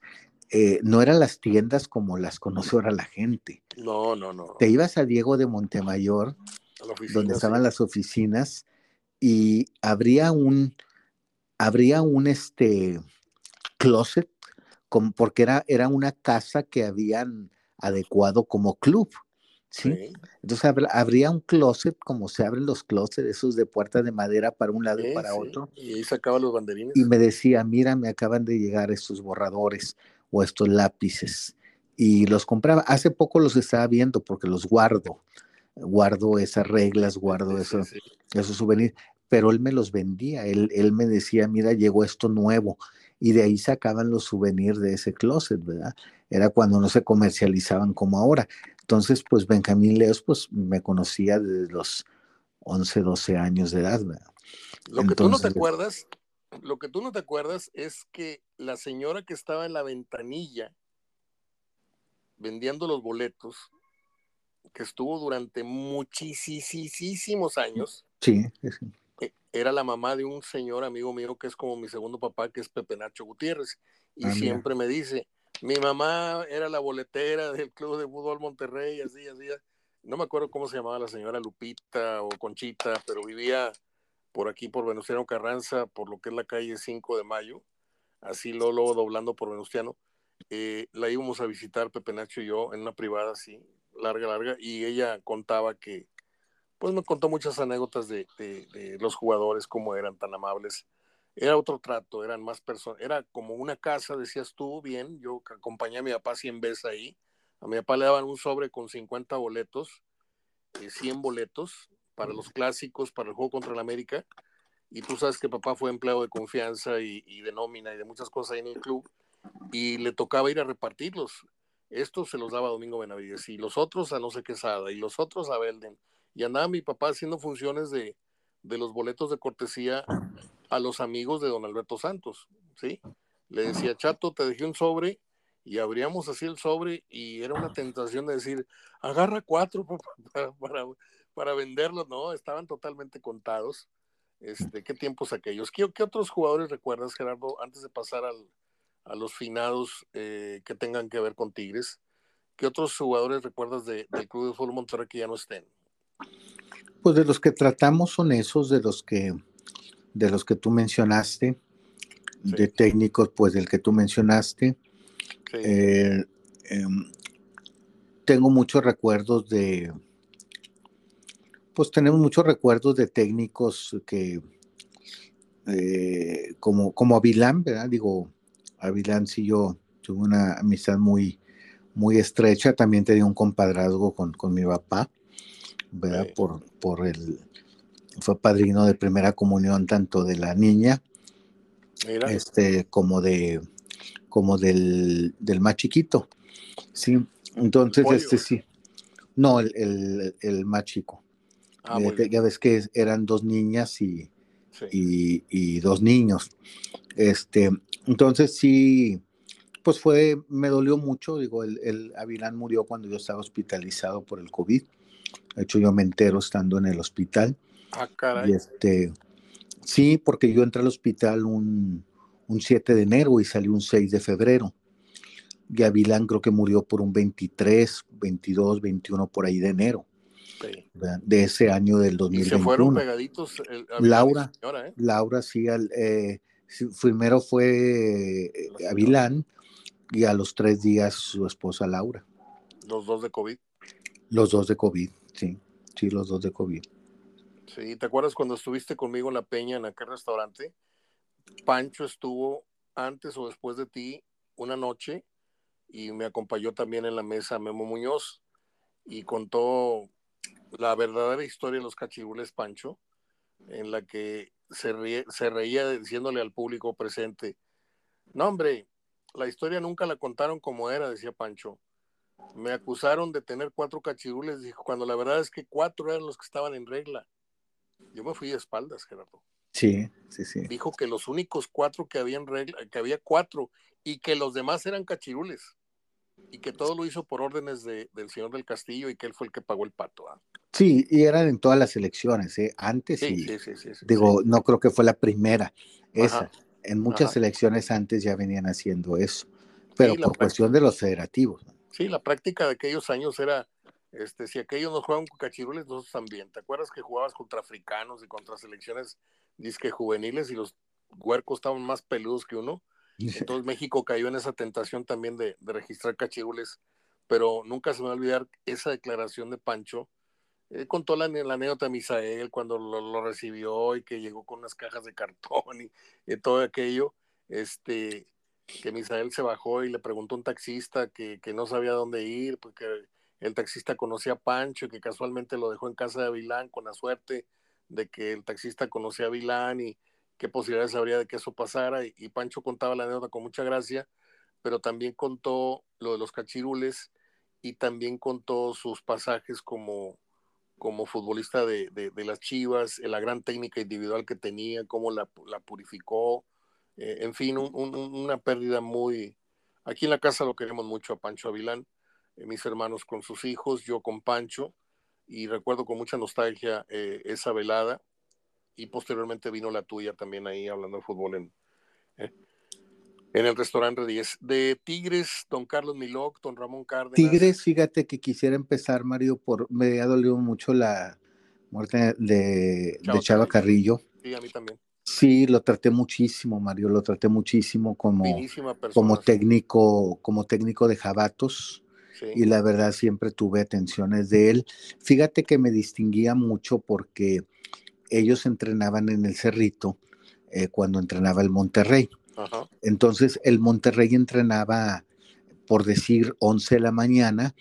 B: eh, no eran las tiendas como las conoce ahora la gente.
A: No, no, no.
B: Te ibas a Diego de Montemayor, donde estaban las oficinas, y habría un, habría un este, closet, porque era, era una casa que habían adecuado como club. ¿Sí? Entonces habría un closet, como se abren los closets, esos de puerta de madera para un lado y para otro.
A: Y ahí sacaban los banderines.
B: Y me decía, mira, me acaban de llegar estos borradores o estos lápices. Y los compraba. Hace poco los estaba viendo porque los guardo. Guardo esas reglas, guardo esos souvenirs. Pero él me los vendía. Él, él me decía, mira, llegó esto nuevo. Y de ahí sacaban los souvenirs de ese closet, ¿verdad? Era cuando no se comercializaban como ahora. Entonces, pues Benjamín Leos, pues me conocía desde los 11, 12 años de edad.
A: Lo que tú no te acuerdas, lo que tú no te acuerdas es que la señora que estaba en la ventanilla vendiendo los boletos, que estuvo durante muchísimos años.
B: Sí,
A: e, Era la mamá de un señor amigo mío que es como mi segundo papá, que es Pepe Nacho Gutiérrez. Y ah, siempre me dice, mi mamá era la boletera del Club de Fútbol Monterrey, así, así. No me acuerdo cómo se llamaba la señora Lupita o Conchita, pero vivía por aquí, por Venustiano Carranza, por lo que es la calle 5 de Mayo, así luego, doblando por Venustiano. Eh, la íbamos a visitar Pepe Nacho y yo en una privada así, larga, larga, y ella contaba que, pues me contó muchas anécdotas de, de los jugadores, cómo eran tan amables era otro trato, eran más personas, era como una casa, decías tú, bien, yo acompañé a mi papá 100 veces ahí, a mi papá le daban un sobre con 50 boletos, 100 eh, boletos para los clásicos, para el juego contra el América, y tú sabes que papá fue empleado de confianza y, de nómina y de muchas cosas ahí en el club, y le tocaba ir a repartirlos. Estos se los daba Domingo Benavides, y los otros a no sé qué Sada, y los otros a Belden. Y andaba mi papá haciendo funciones de, de los boletos de cortesía a los amigos de don Alberto Santos, ¿sí? Le decía, Chato, te dejé un sobre y abríamos así el sobre y era una tentación de decir, agarra cuatro para, para, ¿no? Estaban totalmente contados. Este, ¿Qué tiempos aquellos? ¿Qué, qué otros jugadores recuerdas, Gerardo, antes de pasar al, a los finados eh, que tengan que ver con Tigres? ¿Qué otros jugadores recuerdas de, del Club de Fútbol Monterrey que ya no estén?
B: Pues de los que tratamos son esos, de los que, de los que tú mencionaste, de técnicos, pues del que tú mencionaste. Eh, em, tengo muchos recuerdos de, pues tenemos muchos recuerdos de técnicos que, eh, como, como Avilán, ¿verdad? Digo, Avilán sí yo tuve una amistad muy, muy estrecha, también tenía un compadrazgo con, con mi papá, ¿verdad? Por, por el, fue padrino de primera comunión tanto de la niña, este, como de, como del, del más chiquito, sí, entonces, este sí, no, el, el, el más chico. Ah, eh, ya ves que eran dos niñas y, y, dos niños. Este, entonces sí, pues fue, me dolió mucho, digo, el, el Avilán murió cuando yo estaba hospitalizado por el COVID. De hecho, yo me entero estando en el hospital.
A: Ah, caray.
B: Y este, sí, porque yo entré al hospital un, un 7 de enero y salí un 6 de febrero. Y Avilán creo que murió por un 23, 22, 21 por ahí de enero de ese año del 2021. Y se fueron
A: pegaditos.
B: Laura, ¿eh? Laura sí, eh, primero fue eh, Avilán y a los tres días su esposa Laura.
A: Los dos de COVID.
B: Los dos de COVID, sí, sí, los dos de COVID.
A: Sí, ¿te acuerdas cuando estuviste conmigo en la Peña, en aquel restaurante? Pancho estuvo antes o después de ti una noche y me acompañó también en la mesa Memo Muñoz y contó la verdadera historia de los cachirules, Pancho, en la que se, se reía diciéndole al público presente, no hombre, la historia nunca la contaron como era, decía Pancho. Me acusaron de tener cuatro cachirules, dijo, cuando la verdad es que cuatro eran los que estaban en regla. Yo me fui de espaldas, Gerardo.
B: Sí, sí, sí.
A: Dijo que los únicos cuatro que había en regla, que había cuatro y que los demás eran cachirules y que todo lo hizo por órdenes de, del señor del Castillo y que él fue el que pagó el pato. ¿ah?
B: Sí, y eran en todas las elecciones, ¿eh? antes sí, y sí, sí, digo, no creo que fue la primera, esa. En muchas elecciones antes ya venían haciendo eso, pero por cuestión de los federativos.
A: Sí, la práctica de aquellos años era, este, si aquellos no jugaban con cachirules, nosotros también. ¿Te acuerdas que jugabas contra africanos y contra selecciones disque juveniles y los huercos estaban más peludos que uno? Entonces México cayó en esa tentación también de, registrar cachirules, pero nunca se me va a olvidar esa declaración de Pancho. Eh, contó la, anécdota de Misael cuando lo, recibió y que llegó con unas cajas de cartón y, todo aquello. Este, que Misael se bajó y le preguntó a un taxista que, que, no sabía dónde ir, porque el taxista conocía a Pancho y que casualmente lo dejó en casa de Avilán con la suerte de que el taxista conocía a Avilán y, qué posibilidades habría de que eso pasara. Y, Pancho contaba la anécdota con mucha gracia, pero también contó lo de los cachirules y también contó sus pasajes como, como futbolista de, de, las Chivas, la gran técnica individual que tenía, cómo la, la purificó, eh, en fin, una pérdida muy... Aquí en la casa lo queremos mucho a Pancho Avilán, eh, mis hermanos con sus hijos, yo con Pancho, y recuerdo con mucha nostalgia eh, esa velada, y posteriormente vino la tuya también ahí hablando de fútbol en, en el restaurante 10. De Tigres, don Carlos Miloc, don Ramón Cárdenas.
B: Tigres, fíjate que quisiera empezar, Mario, por me ha dolido mucho la muerte de, Chava, Carrillo.
A: Sí, a mí también.
B: Sí, lo traté muchísimo, Mario, lo traté muchísimo como, como técnico, como técnico de Jabatos. Y la verdad siempre tuve atenciones de él. Fíjate que me distinguía mucho porque ellos entrenaban en el Cerrito eh, cuando entrenaba el Monterrey. Entonces el Monterrey entrenaba, por decir, 11 de la mañana,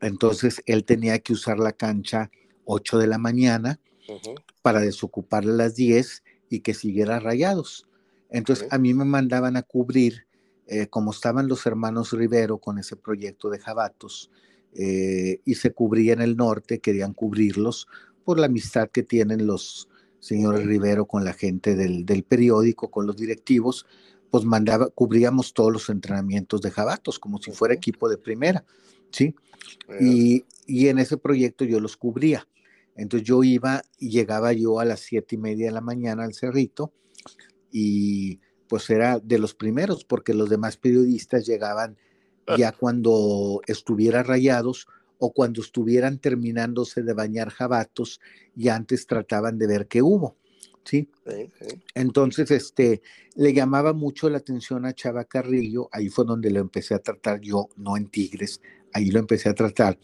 B: entonces él tenía que usar la cancha 8 de la mañana para desocuparle las 10 y que siguiera rayados. Entonces a mí me mandaban a cubrir, eh, como estaban los hermanos Rivero con ese proyecto de Jabatos, eh, y se cubría en el norte, querían cubrirlos, por la amistad que tienen los, señor Rivero, con la gente del, del, periódico, con los directivos, pues mandaba, cubríamos todos los entrenamientos de Jabatos, como si fuera equipo de primera, ¿sí? Y, y, en ese proyecto yo los cubría. Entonces yo iba y llegaba yo a las siete y media de la mañana al cerrito y pues era de los primeros, porque los demás periodistas llegaban ya cuando estuviera rayados o cuando estuvieran terminándose de bañar jabatos y antes trataban de ver qué hubo. ¿sí? Entonces, este, le llamaba mucho la atención a Chava Carrillo, ahí fue donde lo empecé a tratar yo, no en Tigres, ahí lo empecé a tratar,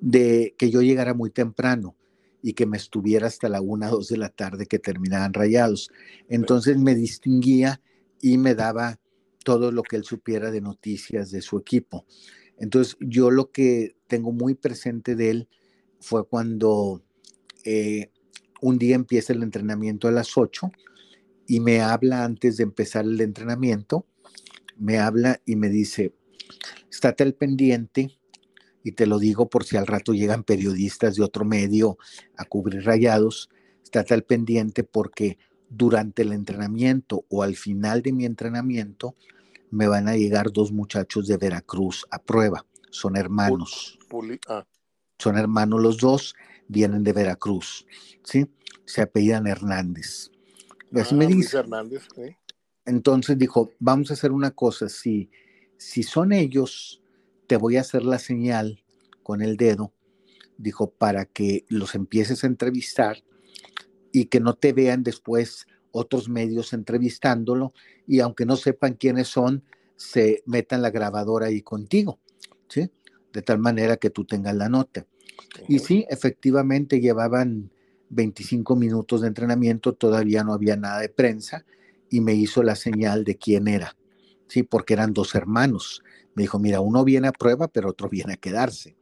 B: de que yo llegara muy temprano y que me estuviera hasta la una, dos de la tarde que terminaban rayados. Entonces me distinguía y me daba todo lo que él supiera de noticias de su equipo. Entonces yo lo que tengo muy presente de él fue cuando eh, un día empieza el entrenamiento a las 8 y me habla antes de empezar el entrenamiento, me habla y me dice, estate al pendiente, y te lo digo por si al rato llegan periodistas de otro medio a cubrir rayados, estate al pendiente porque durante el entrenamiento o al final de mi entrenamiento me van a llegar dos muchachos de Veracruz a prueba, son hermanos. Ah. Son hermanos los dos, vienen de Veracruz, ¿sí? Se apellidan Hernández.
A: Ah, me dice. Hernández,
B: Entonces dijo, vamos a hacer una cosa, si, si son ellos, te voy a hacer la señal con el dedo, dijo, para que los empieces a entrevistar y que no te vean después otros medios entrevistándolo y aunque no sepan quiénes son, se metan la grabadora ahí contigo, ¿sí? De tal manera que tú tengas la nota. Y sí, efectivamente llevaban 25 minutos de entrenamiento, todavía no había nada de prensa y me hizo la señal de quién era, ¿sí? Porque eran dos hermanos. Me dijo, mira, uno viene a prueba, pero otro viene a quedarse.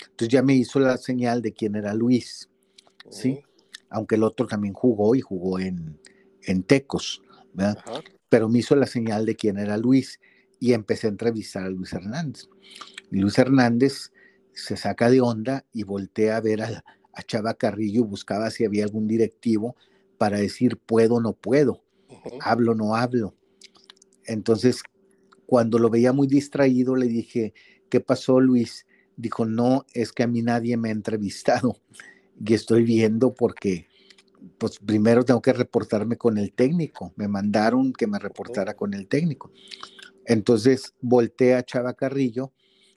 B: Entonces ya me hizo la señal de quién era Luis, ¿sí? Aunque el otro también jugó y jugó en, en Tecos, ¿verdad? Pero me hizo la señal de quién era Luis y empecé a entrevistar a Luis Hernández. Y Luis Hernández se saca de onda y voltea a ver a, Chava Carrillo, buscaba si había algún directivo para decir puedo o no puedo, hablo o no hablo. Entonces, cuando lo veía muy distraído, le dije, ¿qué pasó Luis? Dijo, no, es que a mí nadie me ha entrevistado y estoy viendo porque, pues primero tengo que reportarme con el técnico. Me mandaron que me reportara con el técnico. Entonces voltea a Chava Carrillo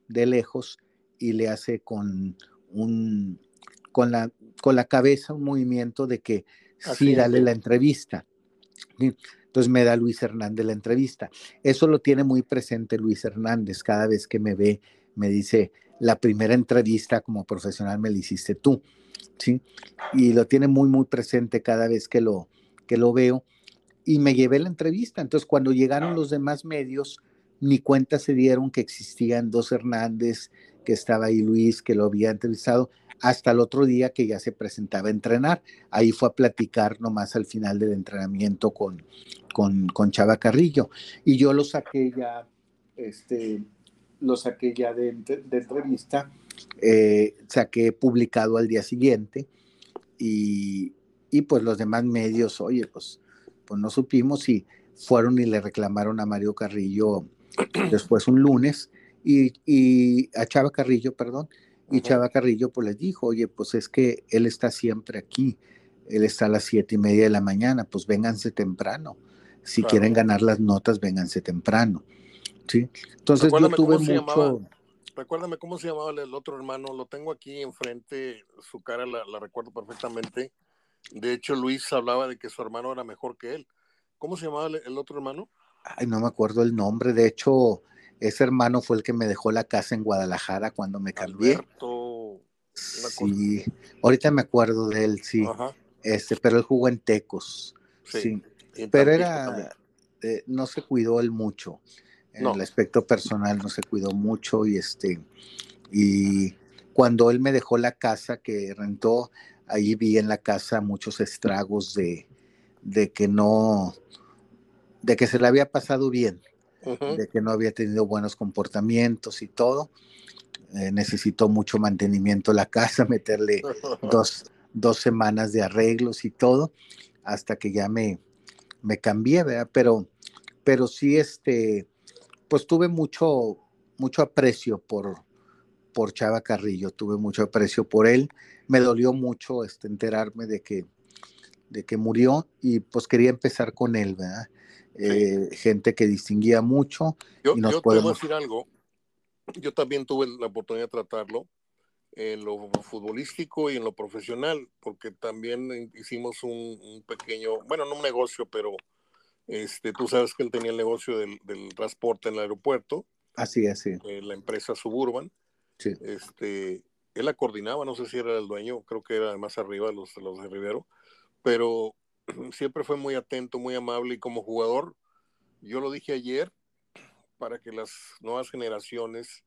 B: de lejos y le hace con un con la, con la cabeza un movimiento de que sí, dale la entrevista. Entonces me da Luis Hernández la entrevista. Eso lo tiene muy presente Luis Hernández. Cada vez que me ve, me dice, la primera entrevista como profesional me la hiciste tú. ¿sí? Y lo tiene muy, muy presente cada vez que lo, que lo veo. Y me llevé la entrevista. Entonces, cuando llegaron los demás medios, ni cuenta se dieron que existían dos Hernández, que estaba ahí Luis, que lo había entrevistado, hasta el otro día que ya se presentaba a entrenar. Ahí fue a platicar nomás al final del entrenamiento con, con, Chava Carrillo. Y yo lo saqué ya, este, lo saqué ya de, de entrevista eh, saqué publicado al día siguiente y, y, pues los demás medios, oye, pues, pues no supimos y fueron y le reclamaron a Mario Carrillo después un lunes y, y a Chava Carrillo, perdón, y Chava Carrillo pues les dijo, oye, pues es que él está siempre aquí, él está a las siete y media de la mañana, pues vénganse temprano. Si quieren ganar las notas, vénganse temprano. ¿sí? Entonces yo tuve mucho...
A: Recuérdame cómo se llamaba el otro hermano, lo tengo aquí enfrente, su cara la, recuerdo perfectamente. De hecho, Luis hablaba de que su hermano era mejor que él. ¿Cómo se llamaba el, otro hermano?
B: Ay, no me acuerdo el nombre. De hecho, ese hermano fue el que me dejó la casa en Guadalajara cuando me cambié.
A: Alberto,
B: sí, ahorita me acuerdo de él, sí. Este, pero él jugó en Tecos. Sí. Pero era, eh, no se cuidó él mucho en el aspecto personal no se cuidó mucho y este y cuando él me dejó la casa que rentó ahí vi en la casa muchos estragos de, de que no de que se le había pasado bien de que no había tenido buenos comportamientos y todo eh, necesitó mucho mantenimiento la casa meterle dos dos semanas de arreglos y todo, hasta que ya me, me cambié, ¿verdad? Pero, pero sí, este, pues tuve mucho, mucho aprecio por, por Chava Carrillo, tuve mucho aprecio por él. Me dolió mucho este, enterarme de que, de que murió y pues quería empezar con él, ¿verdad? Eh, gente que distinguía mucho.
A: Yo,
B: y nos
A: yo
B: podemos...
A: te voy a decir algo. Yo también tuve la oportunidad de tratarlo en lo futbolístico y en lo profesional, porque también hicimos un, un pequeño, bueno, no un negocio, pero este, tú sabes que él tenía el negocio del, del transporte en el aeropuerto.
B: Así es, sí.
A: Eh, la empresa Suburban.
B: Sí.
A: Este, él la coordinaba, no sé si era el dueño, creo que era más arriba los, los de Rivero, pero siempre fue muy atento, muy amable y como jugador, yo lo dije ayer, para que las nuevas generaciones,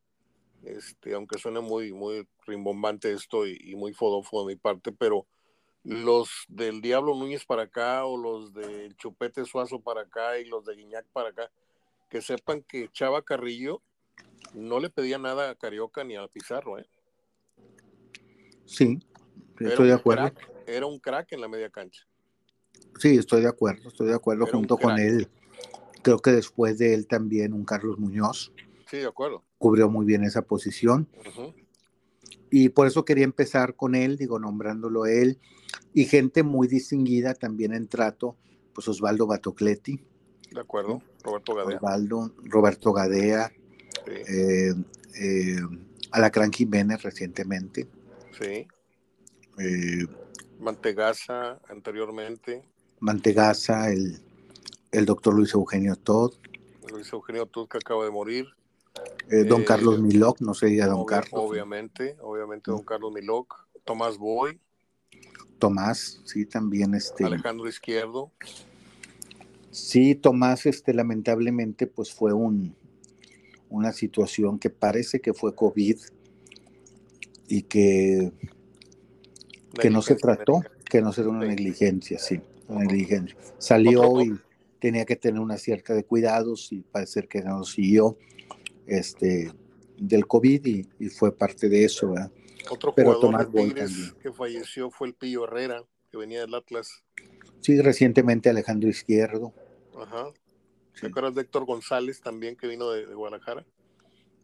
A: este, aunque suene muy, muy rimbombante esto y, y muy fodofo de mi parte, pero los del Diablo Núñez para acá o los del Chupete Suazo para acá y los de Guiñac para acá, que sepan que Chava Carrillo no le pedía nada a Carioca ni a Pizarro, ¿eh?
B: Sí, estoy de acuerdo.
A: crack, era un crack en la media cancha.
B: Sí, estoy de acuerdo, estoy de acuerdo
A: Era
B: junto con él. Creo que después de él también un Carlos Muñoz
A: Sí, de acuerdo.
B: cubrió muy bien esa posición y por eso quería empezar con él, digo, nombrándolo él y gente muy distinguida también en trato, pues Osvaldo Batocletti,
A: De acuerdo. Roberto Gadea.
B: Osvaldo, Roberto Gadea,
A: Sí,
B: eh, eh, Alacrán Jiménez recientemente,
A: sí.
B: eh,
A: Mantegaza anteriormente.
B: Mantegaza, el, el doctor Luis Eugenio Todd,
A: Luis Eugenio Tuz que acaba de morir.
B: eh, don
A: Eh,
B: Carlos Miloc, no se diga don Carlos,
A: Obviamente, obviamente don Carlos Miloc. Tomás Boy,
B: Tomás, sí, también este.
A: Alejandro Izquierdo.
B: Sí, Tomás, este, lamentablemente, pues fue un, una situación que parece que fue COVID y que, que no se trató, que no será una
A: Sí.
B: negligencia, sí, una negligencia. Salió y tenía que tener una cierta de cuidados y parece que no siguió este, del COVID y, y fue parte de eso, ¿verdad?
A: Otro
B: Pero
A: jugador de Tigres que falleció fue el Pillo Herrera, que venía del Atlas.
B: Sí, recientemente Alejandro Izquierdo.
A: Ajá.
B: sí.
A: ¿Te acuerdas de Héctor González también, que vino de, de Guadalajara?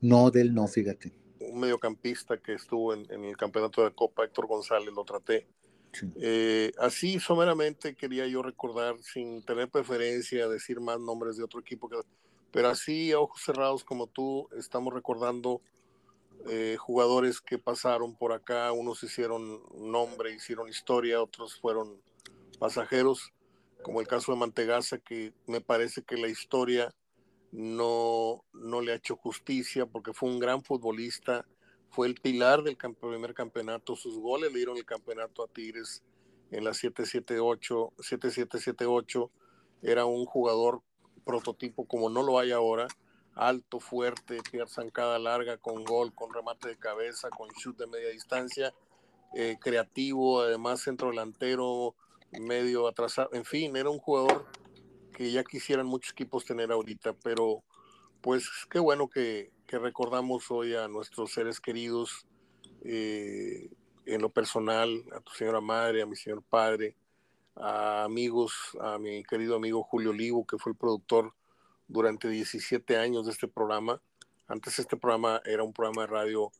B: No, del no, fíjate.
A: Un mediocampista que estuvo en, en el campeonato de Copa, Héctor González, lo traté.
B: Sí.
A: Eh, así someramente quería yo recordar, sin tener preferencia, decir más nombres de otro equipo, que, pero así a ojos cerrados como tú, estamos recordando eh, jugadores que pasaron por acá, unos hicieron nombre, hicieron historia, otros fueron pasajeros, como el caso de Mantegaza, que me parece que la historia no, no le ha hecho justicia porque fue un gran futbolista, fue el pilar del primer campeonato, sus goles le dieron el campeonato a Tigres en la 778, 7778, era un jugador prototipo como no lo hay ahora, alto, fuerte, pierna zancada larga, con gol, con remate de cabeza, con shoot de media distancia, eh, creativo, además centro delantero, medio atrasado, en fin, era un jugador que ya quisieran muchos equipos tener ahorita, pero pues qué bueno que, recordamos hoy a nuestros seres queridos, eh, en lo personal, a tu señora madre, a mi señor padre, a amigos, a mi querido amigo Julio Olivo, que fue el productor durante 17 años de este programa. Antes este programa era un programa de radio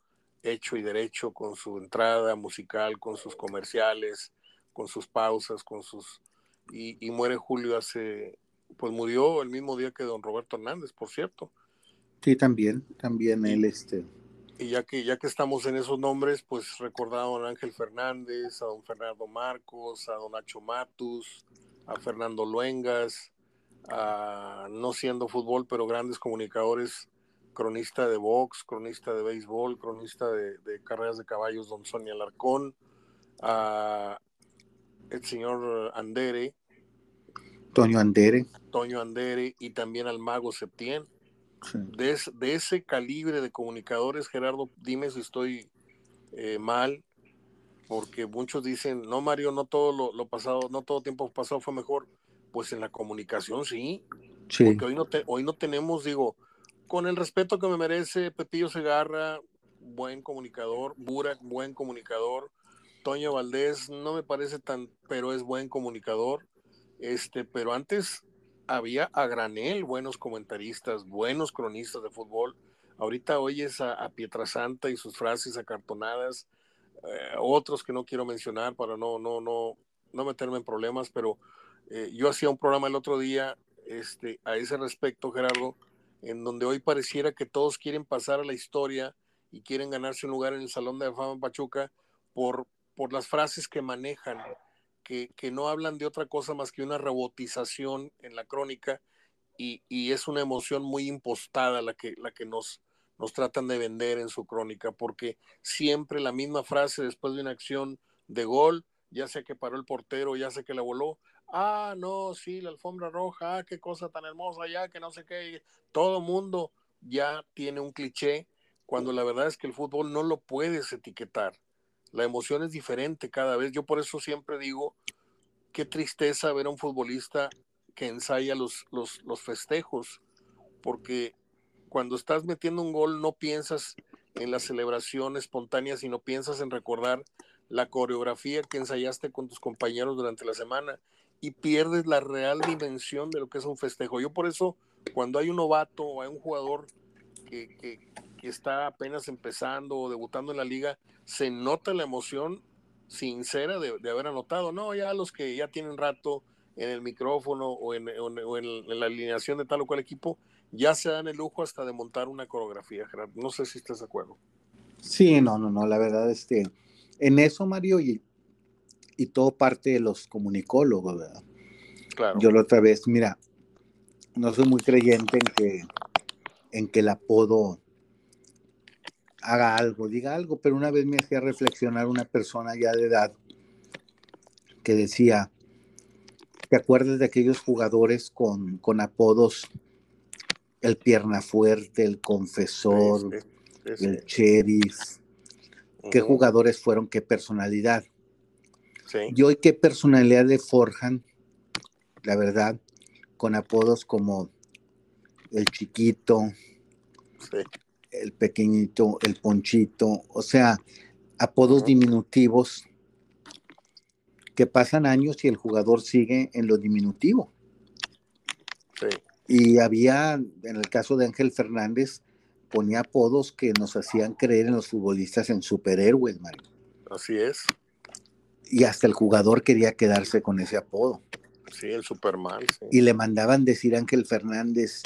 A: hecho y derecho, con su entrada musical, con sus comerciales, con sus pausas, con sus... Y muere Julio hace, pues murió el mismo día que don Roberto Hernández, por cierto.
B: Sí, también, también él, este,
A: Y ya que, ya que estamos en esos nombres, pues recordar a don Ángel Fernández, a don Fernando Marcos, a don Nacho Matus, a Fernando Luengas, a no siendo fútbol, pero grandes comunicadores, cronista de box, cronista de béisbol, cronista de, de carreras de caballos, don Sonia Alarcón, a el señor Andere,
B: Toño Andere.
A: Toño Andere y también al mago Septién.
B: sí.
A: de, es- de ese calibre de comunicadores, Gerardo, dime si estoy eh, mal, porque muchos dicen, no, Mario, no todo lo, lo pasado, no todo tiempo pasado fue mejor. Pues en la comunicación sí,
B: Sí,
A: porque hoy no, te- hoy no tenemos, digo, con el respeto que me merece Pepillo Segarra, buen comunicador, Burak, buen comunicador, Toño Valdés no me parece tan, pero es buen comunicador. Este, pero antes había a granel buenos comentaristas, buenos cronistas de fútbol. Ahorita oyes a, a Pietrasanta y sus frases acartonadas, eh, otros que no quiero mencionar para no, no, no, no meterme en problemas, pero eh, yo hacía un programa el otro día este, a ese respecto, Gerardo, en donde hoy pareciera que todos quieren pasar a la historia y quieren ganarse un lugar en el Salón de la Fama Pachuca por, por las frases que manejan, que, no hablan de otra cosa más que una rebotización en la crónica y, y, es una emoción muy impostada la que, la que nos, nos tratan de vender en su crónica, porque siempre la misma frase después de una acción de gol, ya sea que paró el portero, ya sea que la voló, ah, no, sí, la alfombra roja, ah, qué cosa tan hermosa, ya que no sé qué, todo mundo ya tiene un cliché, cuando la verdad es que el fútbol no lo puedes etiquetar. La emoción es diferente cada vez. Yo por eso siempre digo, qué tristeza ver a un futbolista que ensaya los, los, los festejos, porque cuando estás metiendo un gol no piensas en la celebración espontánea, sino piensas en recordar la coreografía que ensayaste con tus compañeros durante la semana y pierdes la real dimensión de lo que es un festejo. Yo por eso, cuando hay un novato o hay un jugador que, que, que está apenas empezando o debutando en la liga, se nota la emoción sincera de, de, haber anotado. No, ya los que ya tienen rato en el micrófono o en, o en, en, la alineación de tal o cual equipo, ya se dan el lujo hasta de montar una coreografía, Gerardo. No sé si estás de acuerdo.
B: Sí, no, no, no, la verdad, este, en eso, Mario, y, y todo parte de los comunicólogos, ¿verdad?
A: Claro.
B: Yo la otra vez, mira, no soy muy creyente en que, en que el apodo haga algo, diga algo, pero una vez me hacía reflexionar una persona ya de edad que decía, ¿te acuerdas de aquellos jugadores con, con apodos? El pierna fuerte, el confesor, sí, sí, sí, el sheriff. Uh -huh. ¿Qué jugadores fueron? ¿Qué personalidad? Y hoy qué personalidad le forjan, la verdad, con apodos como el chiquito, el pequeñito, el ponchito, o sea, apodos diminutivos que pasan años y el jugador sigue en lo diminutivo.
A: Sí.
B: Y había, en el caso de Ángel Fernández, ponía apodos que nos hacían creer en los futbolistas en superhéroes, Mario.
A: Así es.
B: Y hasta el jugador quería quedarse con ese apodo.
A: Sí, el Superman. Sí.
B: Y le mandaban decir a Ángel Fernández,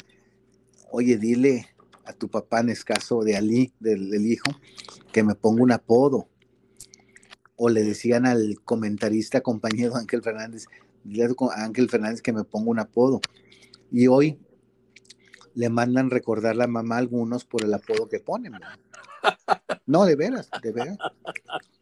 B: oye, dile a tu papá en escaso de Ali, del, del hijo, que me ponga un apodo. O le decían al comentarista compañero Ángel Fernández, dile a Ángel Fernández que me ponga un apodo. Y hoy le mandan recordar la mamá a algunos por el apodo que ponen. ¿no? De veras, de veras.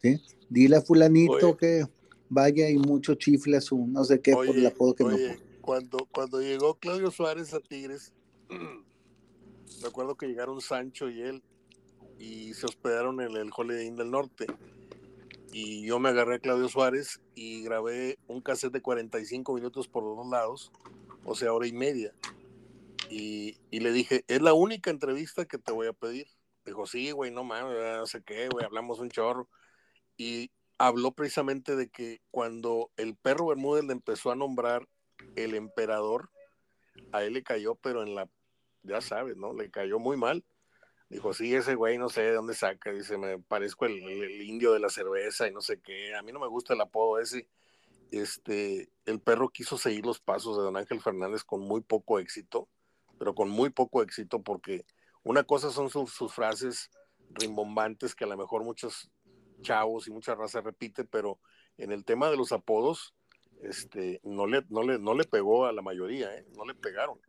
B: ¿Sí? Dile a fulanito oye, que vaya y mucho chifle su no sé qué oye, por el apodo que oye,
A: me cuando, cuando llegó Claudio Suárez a Tigres, recuerdo que llegaron Sancho y él y se hospedaron en el Holiday Inn del Norte. Y yo me agarré a Claudio Suárez y grabé un cassette de 45 minutos por los dos lados, o sea, hora y media. Y, y le dije, es la única entrevista que te voy a pedir. Dijo, sí, güey, no mames, no sé qué, güey, hablamos un chorro. Y habló precisamente de que cuando el perro Bermúdez le empezó a nombrar el emperador, a él le cayó, pero en la, ya sabes, ¿no? Le cayó muy mal. Dijo, sí, ese güey no sé de dónde saca, dice, me parezco el, indio de la cerveza y no sé qué, a mí no me gusta el apodo ese. Este, el perro quiso seguir los pasos de don Ángel Fernández con muy poco éxito, pero con muy poco éxito porque una cosa son sus, sus frases rimbombantes que a lo mejor muchos chavos y mucha raza repite, pero en el tema de los apodos, este, no le, no le, no le pegó a la mayoría, ¿eh? no le pegaron.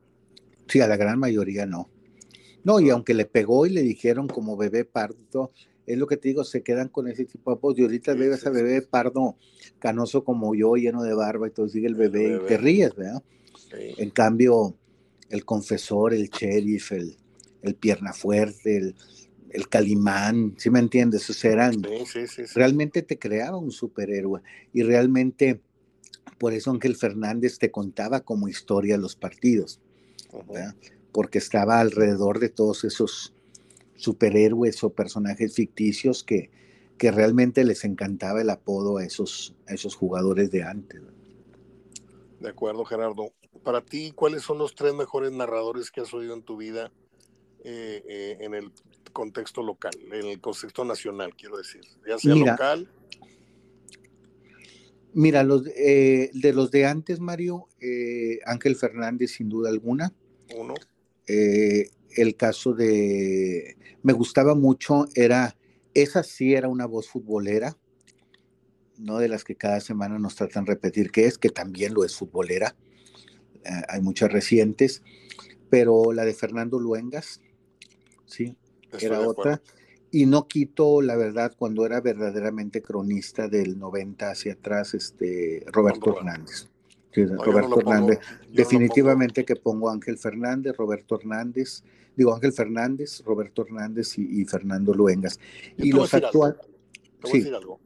B: Sí, a la gran mayoría no. No, y aunque le pegó y le dijeron como bebé pardo, es lo que te digo, se quedan con ese tipo de apodos. Y ahorita sí, a bebé pardo canoso como yo, lleno de barba, y todo sigue el bebé, el bebé. y te ríes, ¿verdad? Sí. En cambio, el confesor, el sheriff, el, el pierna fuerte, el, el Calimán, ¿sí me entiendes? Sea, eran,
A: sí, sí,
B: realmente te creaba un superhéroe y realmente por eso Ángel Fernández te contaba como historia los partidos, porque estaba alrededor de todos esos superhéroes o personajes ficticios que, que realmente les encantaba el apodo a esos, a esos jugadores de antes.
A: De acuerdo, Gerardo. Para ti, ¿cuáles son los tres mejores narradores que has oído en tu vida eh, eh, en el contexto local, en el contexto nacional, quiero decir? Ya sea local.
B: Mira, los, eh, de los de antes, Mario, Ángel Fernández, sin duda alguna.
A: Uno.
B: el caso de. Me gustaba mucho, era. Esa sí era una voz futbolera no de las que cada semana nos tratan de repetir que es, que también lo es futbolera. Eh, hay muchas recientes, pero la de Fernando Luengas, sí, era otra. Y no quito, la verdad, cuando era verdaderamente cronista del 90 hacia atrás, este Roberto Hernández. Roberto Hernández. Definitivamente que pongo Ángel Fernández, Roberto Hernández, digo Ángel Fernández, Roberto Hernández y, Fernando Luengas. y los actuales.
A: Sí. algo.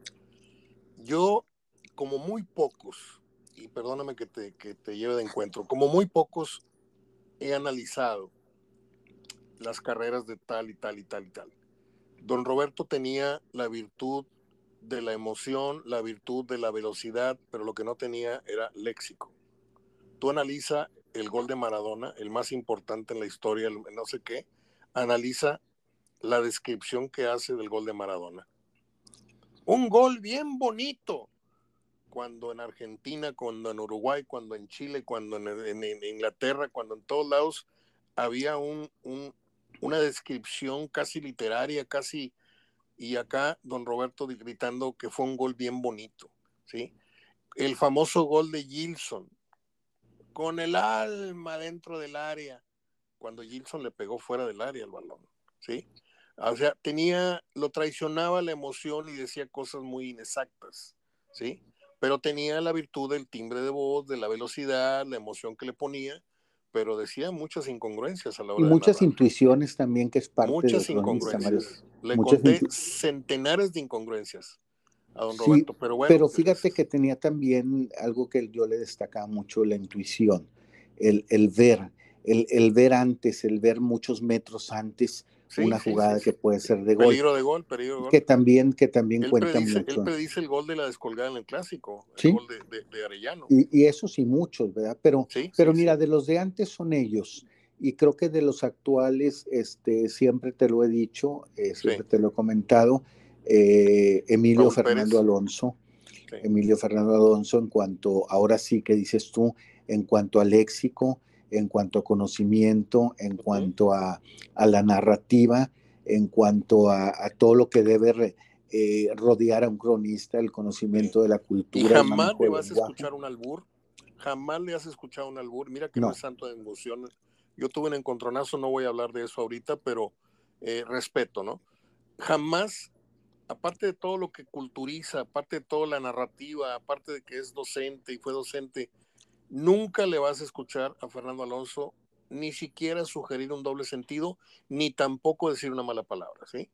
A: Yo, como muy pocos, y perdóname que te, que te lleve de encuentro, como muy pocos he analizado las carreras de tal y tal y tal y tal. Don Roberto tenía la virtud de la emoción, la virtud de la velocidad, pero lo que no tenía era léxico. Tú analiza el gol de Maradona, el más importante en la historia, no sé qué, analiza la descripción que hace del gol de Maradona. Un gol bien bonito. Cuando en Argentina, cuando en Uruguay, cuando en Chile, cuando en, Inglaterra, cuando en todos lados había un, una descripción casi literaria, casi, y acá don Roberto gritando que fue un gol bien bonito, ¿sí? El famoso gol de Gilson, con el alma dentro del área, cuando Gilson le pegó fuera del área el balón, ¿sí? O sea, tenía, lo traicionaba la emoción y decía cosas muy inexactas, ¿sí? Pero tenía la virtud del timbre de voz, de la velocidad, la emoción que le ponía, pero decía muchas incongruencias a la hora
B: y muchas intuiciones también que es parte
A: muchas incongruencias. Le conté centenares de incongruencias a don Roberto, pero bueno.
B: Pero fíjate que tenía también algo que yo le destacaba mucho, la intuición, el, el ver, el, el, ver antes, el ver muchos metros antes una jugada que puede ser de gol.
A: Peligro de gol, peligro de gol.
B: Que también, que también cuenta
A: mucho.
B: Él
A: predice el gol de la descolgada en el clásico, el gol de, Arellano.
B: Y, y, eso sí, muchos, ¿verdad? Pero, pero mira, de los de antes son ellos. Y creo que de los actuales, este, siempre te lo he dicho, eh, siempre te lo he comentado, eh, Emilio Fernando Alonso. Emilio Fernando Alonso, en cuanto, ahora sí que dices tú, en cuanto a léxico, en cuanto a conocimiento, en cuanto a, la narrativa, en cuanto a, todo lo que debe eh, rodear a un cronista, el conocimiento de la cultura. Y
A: jamás le vas a escuchar un albur, jamás le has escuchado un albur, mira que no, es santo de emoción. Yo tuve un encontronazo, no voy a hablar de eso ahorita, pero eh, respeto, ¿no? Jamás, aparte de todo lo que culturiza, aparte de toda la narrativa, aparte de que es docente y fue docente, Nunca le vas a escuchar a Fernando Alonso ni siquiera sugerir un doble sentido, ni tampoco decir una mala palabra, ¿sí?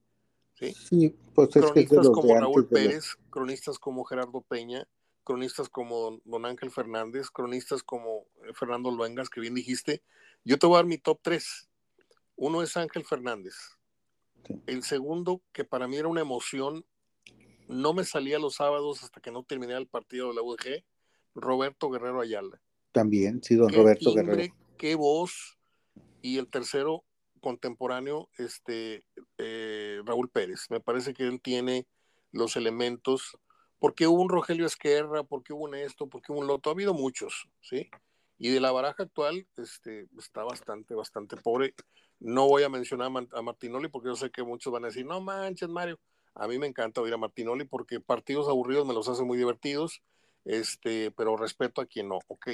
B: Sí, pues
A: cronistas como Raúl Pérez, cronistas como Gerardo Peña, cronistas como Don Ángel Fernández, cronistas como eh, Fernando Luengas, que bien dijiste. Yo te voy a dar mi top 3. Uno es Ángel Fernández. El segundo, que para mí era una emoción, no me salía los sábados hasta que no terminé el partido de la UDG, Roberto Guerrero Ayala.
B: También, sí, don Roberto Guerrero.
A: Qué voz. Y el tercero contemporáneo, este, eh, Raúl Pérez. Me parece que él tiene los elementos. porque hubo un Rogelio Esquerra? porque hubo un esto? porque hubo un Loto? Ha habido muchos, ¿sí? Y de la baraja actual, este, está bastante, bastante pobre. No voy a mencionar a Martinoli porque yo sé que muchos van a decir, no manches, Mario. A mí me encanta oír a Martinoli porque partidos aburridos me los hace muy divertidos este, pero respeto a quien no, ok.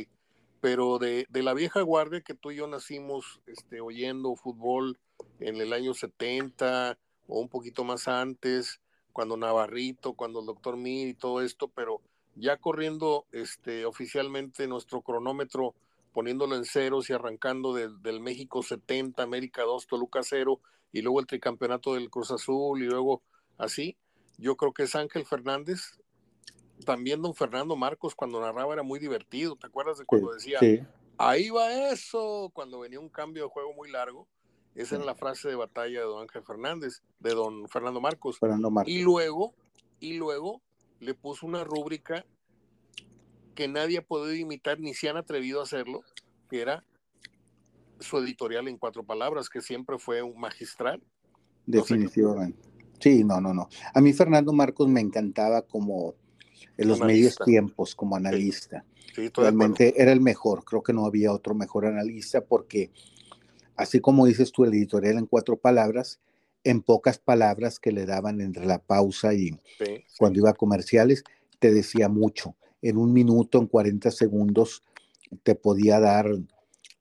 A: Pero de, la vieja guardia que tú y yo nacimos este, oyendo fútbol en el año 70 o un poquito más antes, cuando Navarrito, cuando el doctor Mir y todo esto, pero ya corriendo este, oficialmente nuestro cronómetro, poniéndolo en ceros y arrancando del México 70, América 2, Toluca 0, y luego el tricampeonato del Cruz Azul, y luego así, yo creo que es Ángel Fernández, también don Fernando Marcos cuando narraba era muy divertido. ¿Te acuerdas de cuando decía, ahí va eso? Cuando venía un cambio de juego muy largo. Esa era la frase de batalla de don Ángel Fernández, de don Fernando Marcos.
B: Fernando
A: Y luego y luego le puso una rúbrica que nadie ha podido imitar ni se han atrevido a hacerlo, que era su editorial en cuatro palabras, que siempre fue un magistral.
B: Definitivamente. Sí, no, no, no. A mí Fernando Marcos me encantaba como en los medios tiempos, como analista. Realmente era el mejor. Creo que no había otro mejor analista porque, así como dices tú, el editorial en cuatro palabras, en pocas palabras que le daban entre la pausa y cuando iba a comerciales, te decía mucho. En un minuto, en 40 segundos, te podía dar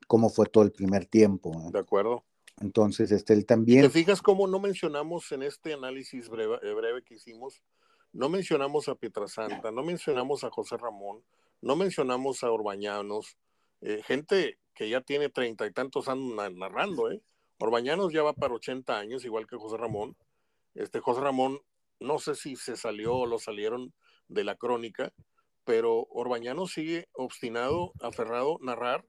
B: cómo fue todo el primer tiempo.
A: De acuerdo.
B: Entonces, este, él también...
A: ¿Te fijas cómo no mencionamos en este análisis breve, eh, breve que hicimos, no mencionamos a Pietrasanta, no mencionamos a José Ramón, no mencionamos a Orbañanos, eh, gente que ya tiene treinta y tantos años narrando, ¿eh? Orbañanos ya va para 80 años, igual que José Ramón. Este José Ramón, no sé si se salió o lo salieron de la crónica, pero Orbañanos sigue obstinado, aferrado, narrar,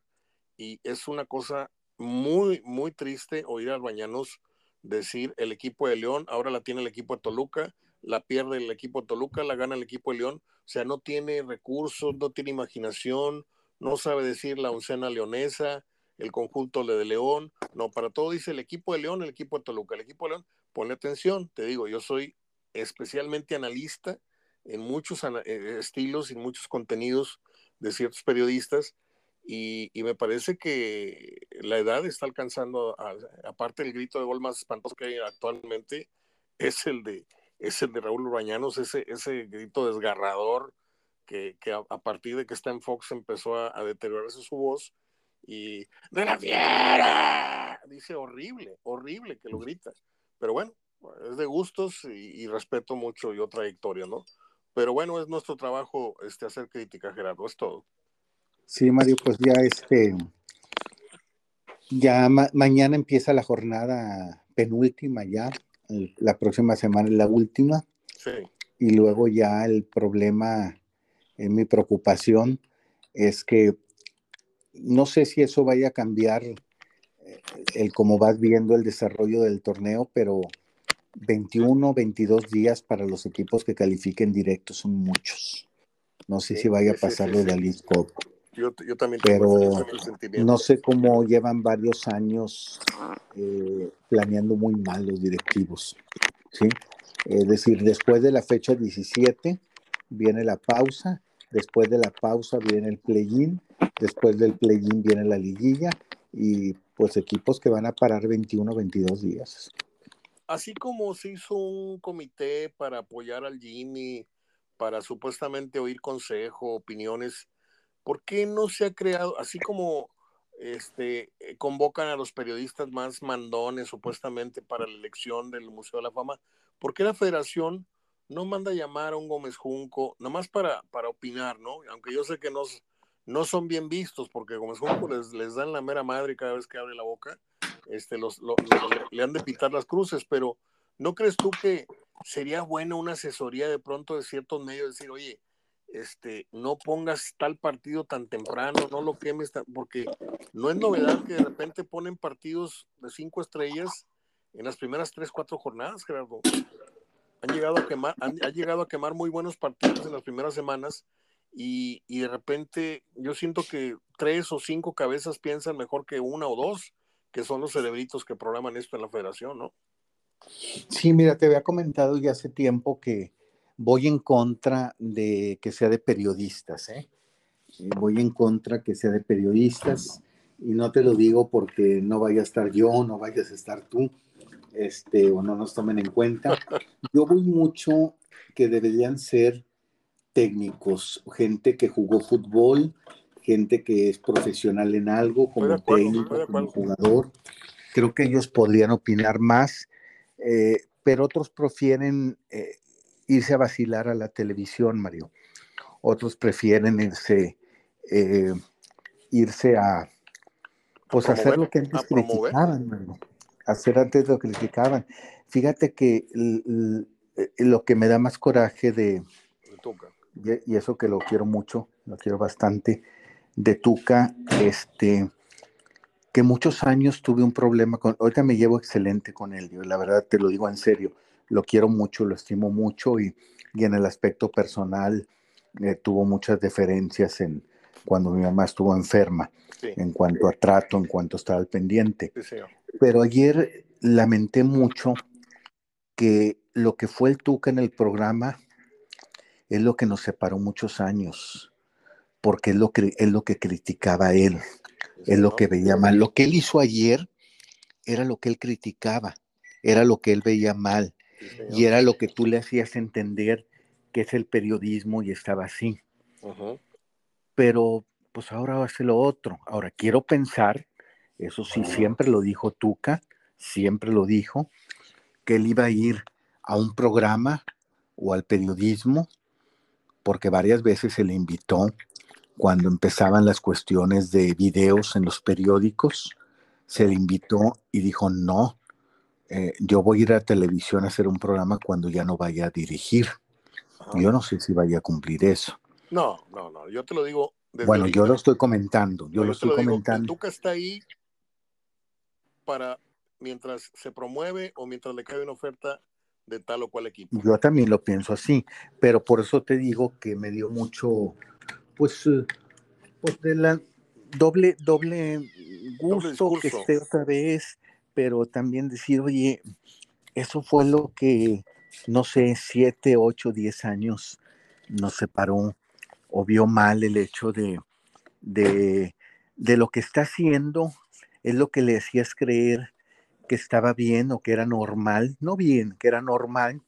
A: y es una cosa muy, muy triste oír a Orbañanos decir el equipo de León, ahora la tiene el equipo de Toluca, la pierde el equipo de Toluca, la gana el equipo de León, o sea, no tiene recursos, no tiene imaginación, no sabe decir la oncena leonesa, el conjunto de León, no, para todo dice el equipo de León, el equipo de Toluca, el equipo de León, ponle atención, te digo, yo soy especialmente analista en muchos eh, estilos y muchos contenidos de ciertos periodistas y, me parece que la edad está alcanzando, aparte del grito de gol más espantoso que hay actualmente, es el de, es el de Raúl Bañanos, ese, ese grito desgarrador que, a, partir de que está en Fox empezó a, a deteriorarse su voz y de la fiera, dice horrible, horrible que lo grita. Pero bueno, es de gustos y, respeto mucho yo trayectoria, ¿no? Pero bueno, es nuestro trabajo este, hacer crítica, Gerardo, es todo.
B: Sí, Mario, pues ya este, ya mañana empieza la jornada penúltima ya, la próxima semana es la última.
A: Sí.
B: Y luego ya el problema, en mi preocupación, es que no sé si eso vaya a cambiar eh, el cómo vas viendo el desarrollo del torneo, pero 21, 22 días para los equipos que califiquen directo son muchos. No sé si vaya a pasar lo de la
A: Yo, yo, también
B: pero no sé cómo llevan varios años eh, planeando muy mal los directivos. ¿sí? Es decir, después de la fecha 17 viene la pausa, después de la pausa viene el play-in, después del play-in viene la liguilla y pues equipos que van a parar 21, 22 días
A: así como se hizo un comité para apoyar al Jimmy, para supuestamente oír consejo, opiniones, ¿por qué no se ha creado, así como este, eh, convocan a los periodistas más mandones supuestamente para la elección del Museo de la Fama, ¿por qué la federación no manda a llamar a un Gómez Junco, nomás para, para opinar, ¿no? Aunque yo sé que no, no son bien vistos, porque Gómez Junco les, les dan la mera madre cada vez que abre la boca, este, los, le han de pintar las cruces, pero ¿no crees tú que sería buena una asesoría de pronto de ciertos medios decir, oye, este, no pongas tal partido tan temprano, no lo quemes, porque no es novedad que de repente ponen partidos de cinco estrellas en las primeras tres, cuatro jornadas, Gerardo. Han llegado a quemar, han, llegado a quemar muy buenos partidos en las primeras semanas y, y, de repente yo siento que tres o cinco cabezas piensan mejor que una o dos que son los cerebritos que programan esto en la federación, ¿no?
B: Sí, mira, te había comentado ya hace tiempo que voy en contra de que sea de periodistas, ¿eh? ¿eh? Voy en contra que sea de periodistas y no te lo digo porque no vaya a estar yo, no vayas a estar tú, este, o no nos tomen en cuenta. Yo voy mucho que deberían ser técnicos, gente que jugó fútbol, gente que es profesional en algo, como técnico, como jugador. Creo que ellos podrían opinar más, eh, pero otros prefieren eh, irse a vacilar a la televisión, Mario. Otros prefieren irse, eh, irse a, pues hacer lo que antes criticaban, Mario. Hacer antes lo que criticaban. Fíjate que lo que me da más coraje de, y eso que lo quiero mucho, lo quiero bastante, de Tuca, este, que muchos años tuve un problema con, ahorita me llevo excelente con él, yo, la verdad te lo digo en serio, lo quiero mucho, lo estimo mucho y, y en el aspecto personal eh, tuvo muchas diferencias en cuando mi mamá estuvo enferma, en cuanto a trato, en cuanto a estar al pendiente. Pero ayer lamenté mucho que lo que fue el Tuca en el programa es lo que nos separó muchos años, porque es lo que, es lo que criticaba él, es lo que veía mal. Lo que él hizo ayer era lo que él criticaba, era lo que él veía mal, y era lo que tú le hacías entender que es el periodismo y estaba así. Pero pues ahora hace lo otro. Ahora quiero pensar, eso sí, siempre lo dijo Tuca, siempre lo dijo, que él iba a ir a un programa o al periodismo, porque varias veces se le invitó cuando empezaban las cuestiones de videos en los periódicos, se le invitó y dijo, no, eh, yo voy a ir a televisión a hacer un programa cuando ya no vaya a dirigir. Yo no sé si vaya a cumplir eso.
A: No, no, no, yo te lo digo.
B: bueno, yo lo estoy comentando, yo lo estoy comentando.
A: Digo, Tuca está ahí para mientras se promueve o mientras le cae una oferta de tal o cual equipo.
B: Yo también lo pienso así, pero por eso te digo que me dio mucho, pues, eh, pues de la doble, doble gusto que esté otra vez, pero también decir, oye, eso fue lo que, no sé, siete, ocho, diez años nos separó o vio mal el hecho de, de, de lo que está haciendo, es lo que le hacías creer que estaba bien o que era normal, no bien, que era normal,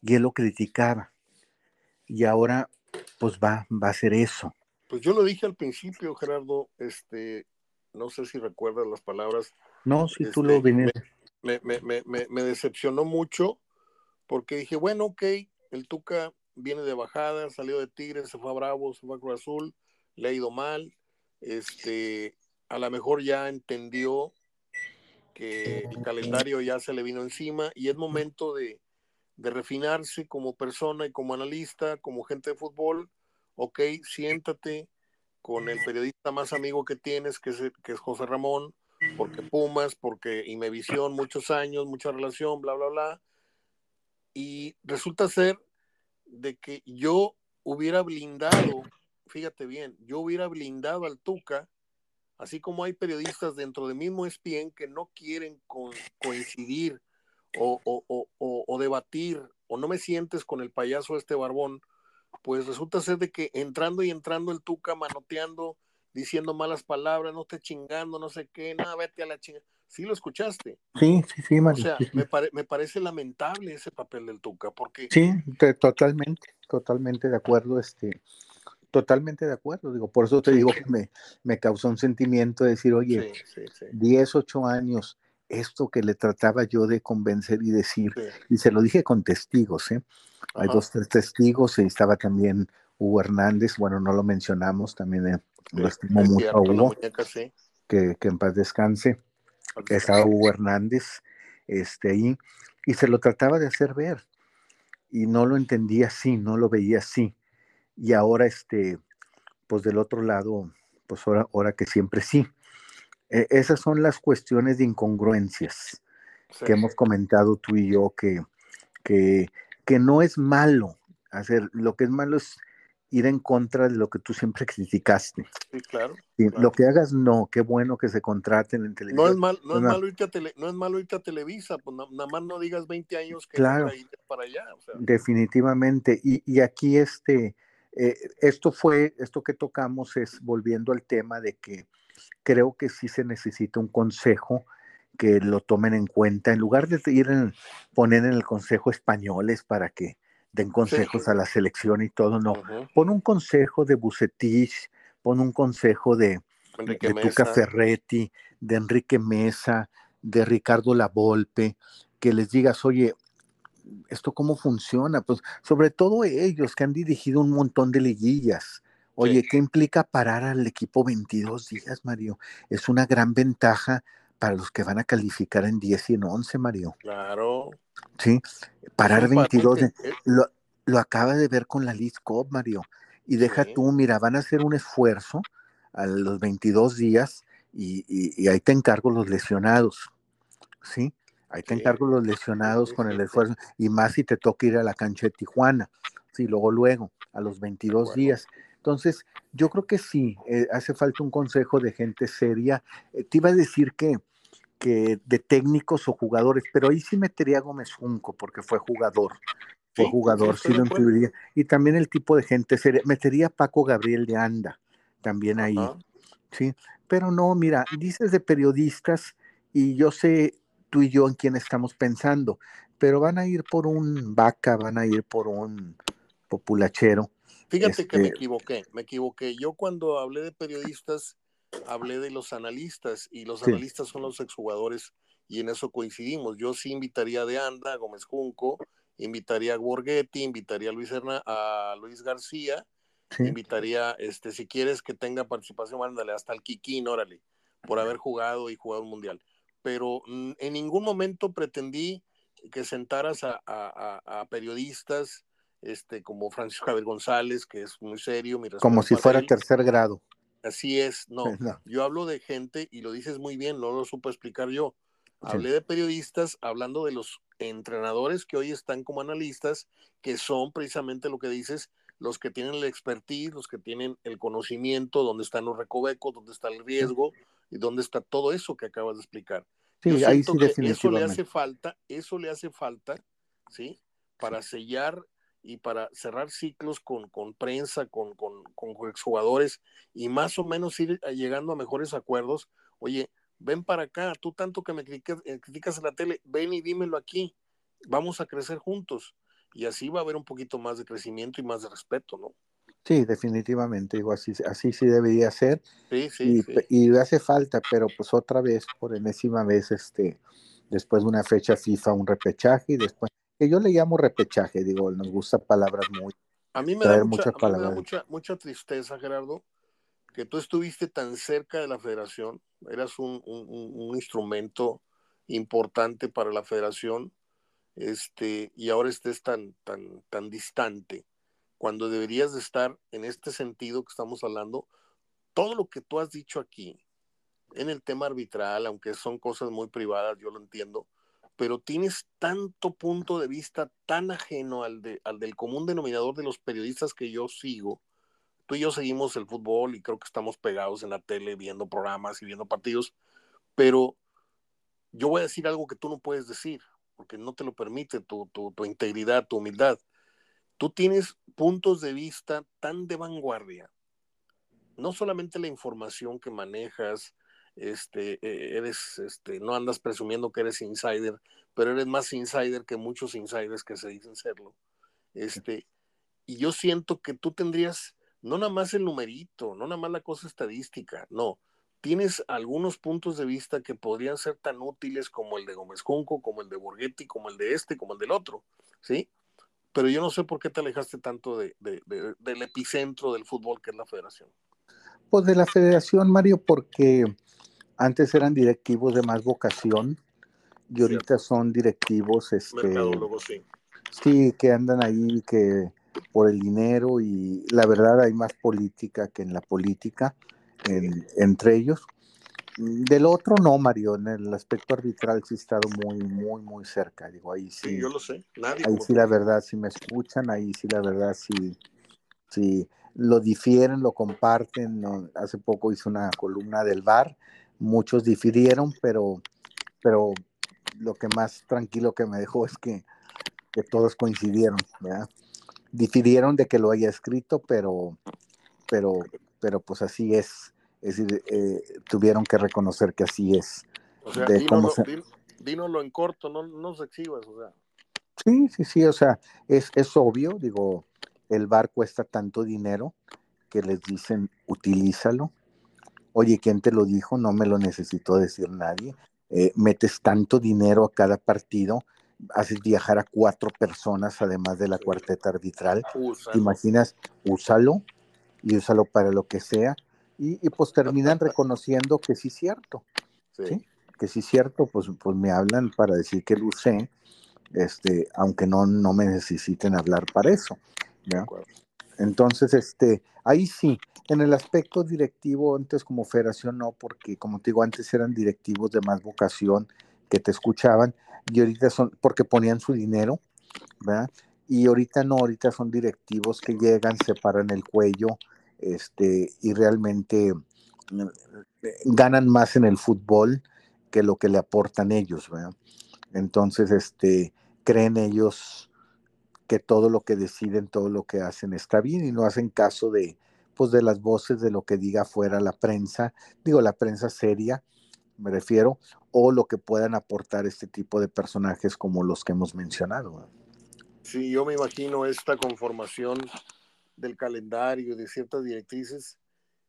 B: y él lo criticaba. Y ahora, pues va, va a ser eso.
A: Pues yo lo dije al principio, Gerardo, este, no sé si recuerdas las palabras.
B: No, si tú lo vienes.
A: Me, me, me, me, decepcionó mucho porque dije, bueno, ok, el Tuca viene de bajada, salió de Tigres, se fue a Bravo, se fue a Cruz Azul, le ha ido mal, este, a lo mejor ya entendió que el calendario ya se le vino encima y es momento de, refinarse como persona y como analista, como gente de fútbol. Ok, siéntate con el periodista más amigo que tienes, que es, que es José Ramón, porque Pumas, porque Imevisión, muchos años, mucha relación, bla, bla, bla. Y resulta ser de que yo hubiera blindado, fíjate bien, yo hubiera blindado al Tuca Así como hay periodistas dentro del mismo ESPN que no quieren coincidir o, debatir o no me sientes con el payaso este barbón, pues resulta ser de que entrando y entrando el Tuca manoteando, diciendo malas palabras, no te chingando, no sé qué, nada, vete a la chingada. Sí lo escuchaste.
B: Sí, sí, sí,
A: O sea, Me, me, parece lamentable ese papel del Tuca, porque...
B: Sí, totalmente, totalmente de acuerdo, este, Totalmente de acuerdo, digo, por eso te digo que me, me, causó un sentimiento de decir, oye, 10, 8 años, esto que le trataba yo de convencer y decir, y se lo dije con testigos, ¿eh? Hay dos, tres testigos, y estaba también Hugo Hernández, bueno, no lo mencionamos, también eh, lo estimo mucho a Hugo, que, que, en paz descanse, estaba Hugo Hernández, este, ahí, y se lo trataba de hacer ver, y no lo entendía así, no lo veía así. Y ahora este, pues del otro lado, pues ahora, ahora que siempre sí. E, esas son las cuestiones de incongruencias que hemos comentado tú y yo, que, que, que no es malo hacer, lo que es malo es ir en contra de lo que tú siempre criticaste.
A: Sí, claro.
B: Lo que hagas, no, qué bueno que se contraten en televisión.
A: No es, mal, no, es malo irte a no es malo irte a Televisa, pues nada más no digas 20 años que
B: claro,
A: para allá.
B: Definitivamente. Y, y, aquí este, eh, esto fue, esto que tocamos es volviendo al tema de que creo que sí se necesita un consejo que lo tomen en cuenta, en lugar de ir en, poner en el consejo españoles para que den consejos a la selección y todo, no, pon un consejo de Bucetich, pon un consejo de, de Tuca Ferretti, de Enrique Mesa, de Ricardo Lavolpe, que les digas, oye, esto cómo funciona, pues sobre todo ellos que han dirigido un montón de liguillas. Oye, ¿qué implica parar al equipo 22 días, Mario? Es una gran ventaja para los que van a calificar en 10 y en 11, Mario.
A: Claro.
B: Sí, parar 22, eh. lo, lo acaba de ver con la League Cup, Mario. Y deja tú, mira, van a hacer un esfuerzo a los 22 días y, ahí te encargo los lesionados, ¿sí? Ahí te encargo los lesionados con el esfuerzo, y más si te toca ir a la cancha de Tijuana, sí, luego, luego, a los 22 días. Entonces, yo creo que sí, eh, hace falta un consejo de gente seria. Eh, te iba a decir que, que de técnicos o jugadores, pero ahí sí metería a Gómez Junco, porque fue jugador. Fue jugador, sí, lo incluiría. Y también el tipo de gente. Metería a Paco Gabriel de Anda, también ahí. Sí, pero no, mira, dices de periodistas y yo sé tú y yo en quién estamos pensando, pero van a ir por un vaca, van a ir por un populachero.
A: Fíjate que me este equivoqué, me equivoqué. Yo cuando hablé de periodistas, hablé de los analistas y los analistas son los exjugadores y en eso coincidimos. Yo sí invitaría a De Anda, a Gómez Junco, invitaría a Borghetti, invitaría a Luis, a Luis García Invitaría, este, si quieres que tenga participación, mándale hasta el Kikín, órale, por haber jugado y jugado un mundial. Pero mm, en ningún momento pretendí que sentaras a, a, periodistas este, como Francisco Javier González, que es muy serio.
B: como si fuera tercer grado.
A: Así es, no. Yo hablo de gente, y lo dices muy bien, no lo supo explicar yo. Hablé de periodistas hablando de los entrenadores que hoy están como analistas, que son precisamente lo que dices, los que tienen la expertise, los que tienen el conocimiento, dónde están los recovecos, dónde está el riesgo y dónde está todo eso que acabas de explicar.
B: Sí, ahí sí
A: Eso le hace falta, eso le hace falta, ¿sí? Para sellar y para cerrar ciclos con, con prensa, con, con, con exjugadores y más o menos ir llegando a mejores acuerdos. Oye, ven para acá, tú tanto que me criticas, eh, criticas en la tele, ven y dímelo aquí, vamos a crecer juntos y así va a haber un poquito más de crecimiento y más de respeto, ¿no?
B: Sí, definitivamente, digo, así, así sí debería ser.
A: Sí, sí,
B: y, y hace falta, pero pues otra vez, por enésima vez, este, después de una fecha FIFA, un repechaje y después, que yo le llamo repechaje, digo, nos gusta palabras muy...
A: A mí me da, mucha, me da mucha, mucha tristeza, Gerardo, que tú estuviste tan cerca de la federación, eras un, un, un instrumento importante para la federación este, y ahora estés tan, tan, tan distante, cuando deberías de estar en este sentido que estamos hablando, todo lo que tú has dicho aquí, en el tema arbitral, aunque son cosas muy privadas, yo lo entiendo, pero tienes tanto punto de vista tan ajeno al, de, al del común denominador de los periodistas que yo sigo. Tú y yo seguimos el fútbol y creo que estamos pegados en la tele viendo programas y viendo partidos, pero yo voy a decir algo que tú no puedes decir porque no te lo permite tu, tu, tu integridad, tu humildad. Tú tienes puntos de vista tan de vanguardia. No solamente la información que manejas, este, e, eres, este, no andas presumiendo que eres insider, pero eres más insider que muchos insiders que se dicen serlo. Este, y yo siento que tú tendrías no nada más el numerito, no nada más la cosa estadística, no, tienes algunos puntos de vista que podrían ser tan útiles como el de Gómez Junco, como el de Borghetti, como el de este, como el del otro, ¿sí? Pero yo no sé por qué te alejaste tanto de, del epicentro del fútbol que es la federación.
B: De la federación, Mario, porque antes eran directivos de más vocación y ahorita son directivos, este,
A: sí.
B: Sí, que andan ahí, que por el dinero y la verdad hay más política que en la política entre ellos. Del otro no, Mario, en el aspecto arbitral sí he estado muy, muy, muy cerca. Digo, ahí sí.
A: yo lo sé.
B: ahí sí la verdad, si me escuchan, ahí sí la verdad, sí, sí lo difieren, lo comparten. Hace poco hice una columna del bar, muchos difirieron, pero, pero lo que más tranquilo que me dejó es que, que todos coincidieron, ¿verdad? Difirieron de que lo haya escrito, pero, pero pero pues así es. Es decir, eh, tuvieron que reconocer que así es.
A: O sea, dínoslo, en corto, no, no se exhibas, o sea.
B: Sí, sí, sí, o sea, es, es obvio, digo, el bar cuesta tanto dinero que les dicen, utilízalo. Oye, ¿quién te lo dijo? No me lo necesitó decir nadie. Eh, metes tanto dinero a cada partido, haces viajar a cuatro personas además de la cuarteta arbitral. ¿Te imaginas? Úsalo y úsalo para lo que sea. Y, pues terminan reconociendo que sí es cierto. Sí. Que sí es cierto, pues, pues me hablan para decir que lo usé, este, aunque no, no me necesiten hablar para eso. Entonces, este, ahí sí, en el aspecto directivo, antes como federación no, porque como te digo, antes eran directivos de más vocación que te escuchaban y ahorita son, porque ponían su dinero, ¿verdad? Y ahorita no, ahorita son directivos que llegan, se paran el cuello, este, y realmente mm, ganan más en el fútbol que lo que le aportan ellos, ¿verdad? Entonces, este, creen ellos que todo lo que deciden, todo lo que hacen está bien y no hacen caso de, pues, de las voces de lo que diga fuera la prensa, digo, la prensa seria, me refiero, o lo que puedan aportar este tipo de personajes como los que hemos mencionado.
A: Sí, yo me imagino esta conformación del calendario de ciertas directrices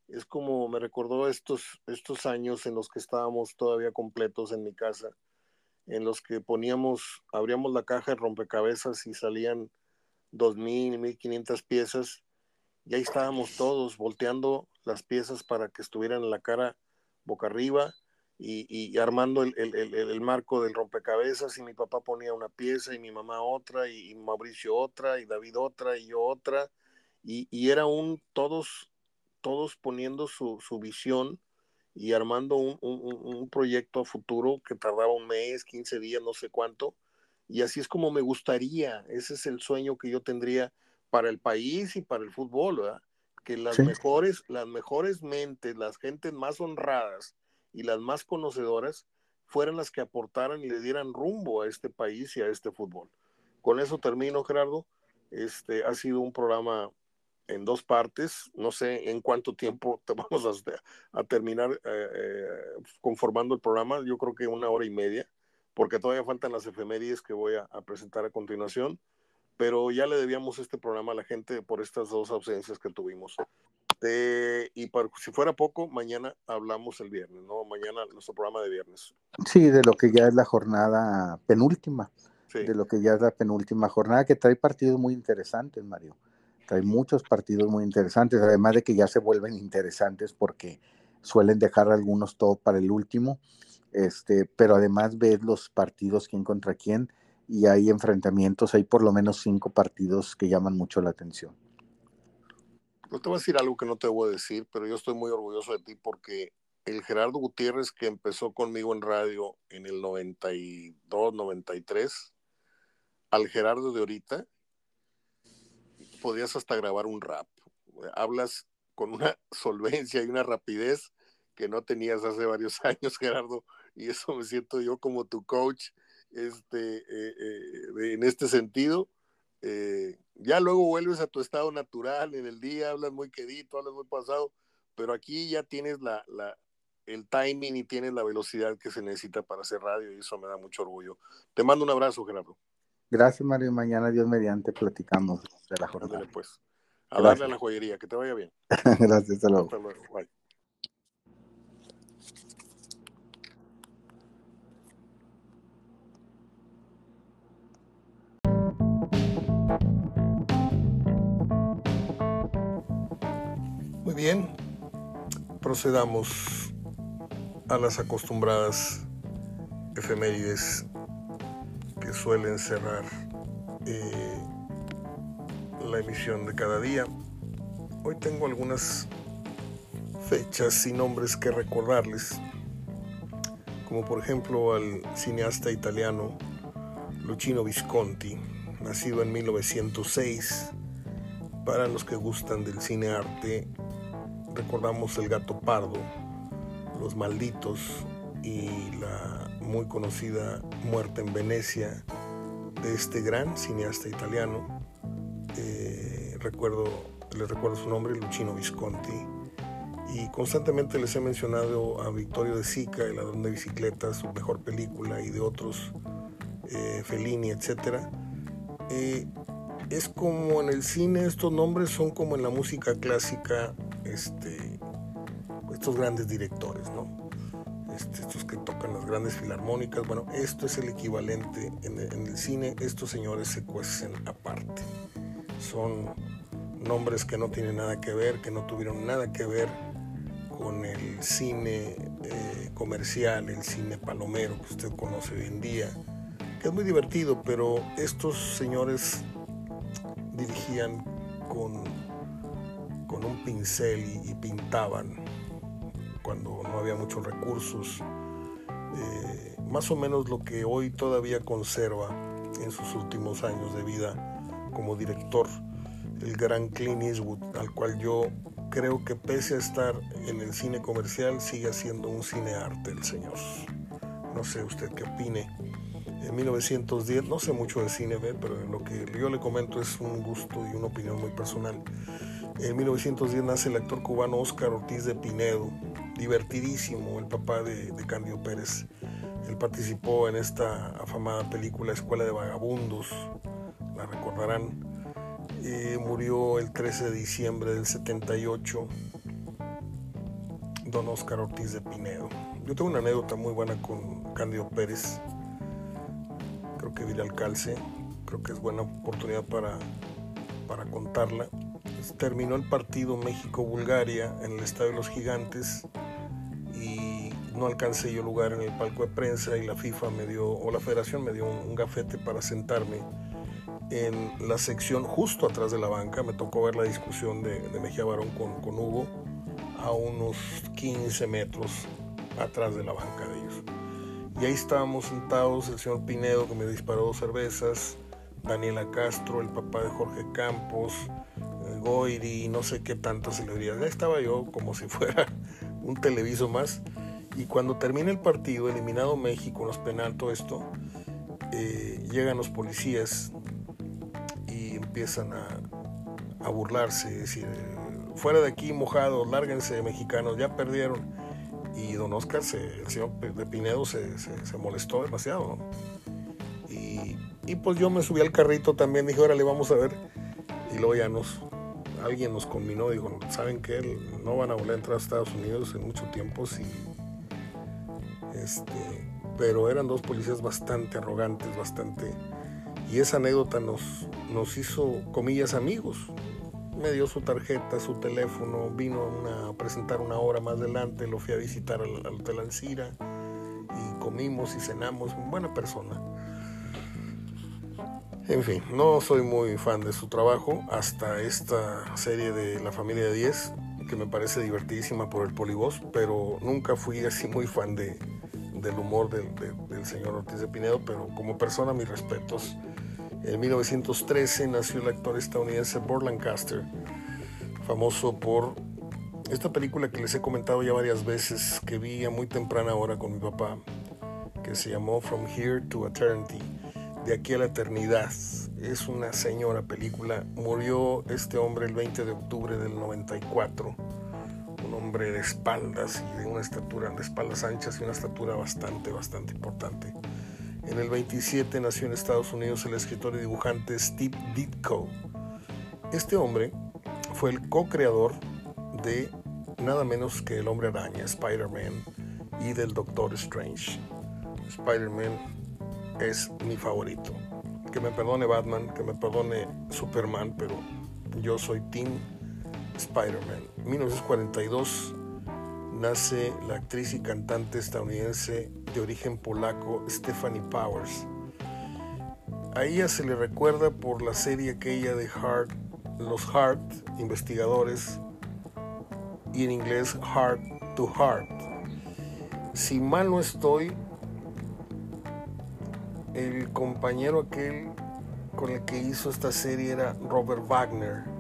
A: es como me recordó estos, estos años en los que estábamos todavía completos en mi casa, en los que poníamos, abríamos la caja de rompecabezas y salían dos mil, mil quinientas piezas, y ahí estábamos todos volteando las piezas para que estuvieran en la cara boca arriba y, armando el, marco del rompecabezas, y mi papá ponía una pieza y mi mamá otra, y Mauricio otra, y David otra, y yo otra, y, era un todos, todos poniendo su, visión y armando un, proyecto a futuro que tardaba un mes, 15 días, no sé cuánto. Y así es como me gustaría, ese es el sueño que yo tendría para el país y para el fútbol, ¿verdad? Que las mejores, las mejores mentes, las gentes más honradas y las más conocedoras fueran las que aportaran y le dieran rumbo a este país y a este fútbol. Con eso termino, Gerardo. Este ha sido un programa en dos partes. No sé en cuánto tiempo te vamos a, terminar eh, eh, conformando el programa. Yo creo que una hora y media, porque todavía faltan las efemérides que voy a, presentar a continuación. Pero ya le debíamos este programa a la gente por estas dos ausencias que tuvimos. y si fuera poco, mañana hablamos el viernes, ¿no? Mañana nuestro programa de viernes.
B: Sí, de lo que ya es la jornada penúltima. De lo que ya es la penúltima jornada, que trae partidos muy interesantes, Mario hay muchos partidos muy interesantes, además de que ya se vuelven interesantes porque suelen dejar algunos todo para el último, este, pero además ves los partidos quién contra quién y hay enfrentamientos, hay por lo menos cinco partidos que llaman mucho la atención.
A: No te voy a decir algo que no te voy a decir, pero yo estoy muy orgulloso de ti porque el Gerardo Gutiérrez que empezó conmigo en radio en el 92, 93, al Gerardo de ahorita, podías hasta grabar un rap. Hablas con una solvencia y una rapidez que no tenías hace varios años, Gerardo, y eso me siento yo como tu coach este, eh, eh, en este sentido. Eh, ya luego vuelves a tu estado natural en el día, hablas muy quedito, hablas muy pasado, pero aquí ya tienes la, la, el timing y tienes la velocidad que se necesita para hacer radio y eso me da mucho orgullo. Te mando un abrazo, Gerardo.
B: Gracias, Mario. Mañana, Dios mediante, platicamos de la jornada.
A: pues. A darle a la joyería. Que te vaya bien.
B: Gracias, hasta luego. Hasta luego. Bye.
A: Muy bien, procedamos a las acostumbradas efemérides que suelen cerrar eh, la emisión de cada día. Hoy tengo algunas fechas y nombres que recordarles, como por ejemplo al cineasta italiano Luchino Visconti, nacido en 1906. Para los que gustan del cine arte, recordamos El gato pardo, Los malditos y la muy conocida Muerte en Venecia de este gran cineasta italiano. Eh, recuerdo, les recuerdo su nombre, Luchino Visconti. Y constantemente les he mencionado a Victorio de Sica, El ladrón de bicicletas, su mejor película, y de otros, eh, Fellini, etc. Eh, es como en el cine, estos nombres son como en la música clásica, este, estos grandes directores, grandes filarmónicas. Bueno, esto es el equivalente en el, cine. Estos señores se cuecen aparte. Son nombres que no tienen nada que ver, que no tuvieron nada que ver con el cine eh, comercial, el cine palomero que usted conoce hoy en día, que es muy divertido, pero estos señores dirigían con con un pincel y, pintaban cuando no había muchos recursos. Más o menos lo que hoy todavía conserva en sus últimos años de vida como director el gran Clint Eastwood, al cual yo creo que pese a estar en el cine comercial, sigue siendo un cine arte el señor. No sé usted qué opine. En 1910, no sé mucho de cine, pero lo que yo le comento es un gusto y una opinión muy personal. En 1910 nace el actor cubano Oscar Ortiz de Pinedo, divertidísimo, el papá de, de Candio Pérez. Él participó en esta afamada película Escuela de Vagabundos, la recordarán murió el 13 de diciembre del 78 don Oscar Ortiz de Pinedo. Yo tengo una anécdota muy buena con Cándido Pérez. Creo que diré al calce. Creo que es buena oportunidad para, para contarla. Terminó el partido México-Bulgaria en el Estadio de los Gigantes y no alcancé yo lugar en el palco de prensa y la FIFA me dio, o la federación me dio un gafete para sentarme en la sección justo atrás de la banca. Me tocó ver la discusión de, Mejía Barón con, con, Hugo a unos 15 metros atrás de la banca de ellos. Y ahí estábamos sentados, el señor Pinedo que me disparó dos cervezas, Daniela Castro, el papá de Jorge Campos, eh, Goiri, no sé qué tanto celebridades. Ya estaba yo como si fuera un televiso más. Y cuando termina el partido, eliminado México, los penal, todo esto, eh, llegan los policías empiezan a, burlarse, decir, fuera de aquí mojado, lárguense mexicanos, ya perdieron. Y don Oscar, el señor de Pinedo, se, molestó demasiado. Y, pues yo me subí al carrito también, dije, órale, vamos a ver. Y luego ya nos, alguien nos combinó, dijo, ¿saben que No van a volver a entrar a Estados Unidos en mucho tiempo, sí. Este, pero eran dos policías bastante arrogantes, bastante y esa anécdota nos, nos hizo, comillas, amigos. Me dio su tarjeta, su teléfono, vino a presentar una hora más adelante, lo fui a visitar al, al Hotel Ancira y comimos y cenamos. Buena persona. En fin, no soy muy fan de su trabajo hasta esta serie de La familia de 10, que me parece divertidísima por el polibos, pero nunca fui así muy fan de, del humor del, del señor Ortiz de Pinedo, pero como persona mis respetos en 1913 nació el actor estadounidense Burt Lancaster, famoso por esta película que les he comentado ya varias veces, que vi a muy temprana hora con mi papá, que se llamó From Here to Eternity, de aquí a la eternidad. Es una señora película. Murió este hombre el 20 de octubre del 94. De espaldas y de una estatura, de espaldas anchas y una estatura bastante, bastante importante. En el 27 nació en Estados Unidos el escritor y dibujante Steve Ditko. Este hombre fue el co-creador de nada menos que el hombre araña, Spider-Man, y del Doctor Strange. Spider-Man es mi favorito. Que me perdone Batman, que me perdone Superman, pero yo soy Team Spider-Man. 1942 nace la actriz y cantante estadounidense de origen polaco Stephanie Powers. A ella se le recuerda por la serie aquella de Hart, Los Hart, investigadores, y en inglés Heart to Heart. Si mal no estoy, el compañero aquel con el que hizo esta serie era Robert Wagner,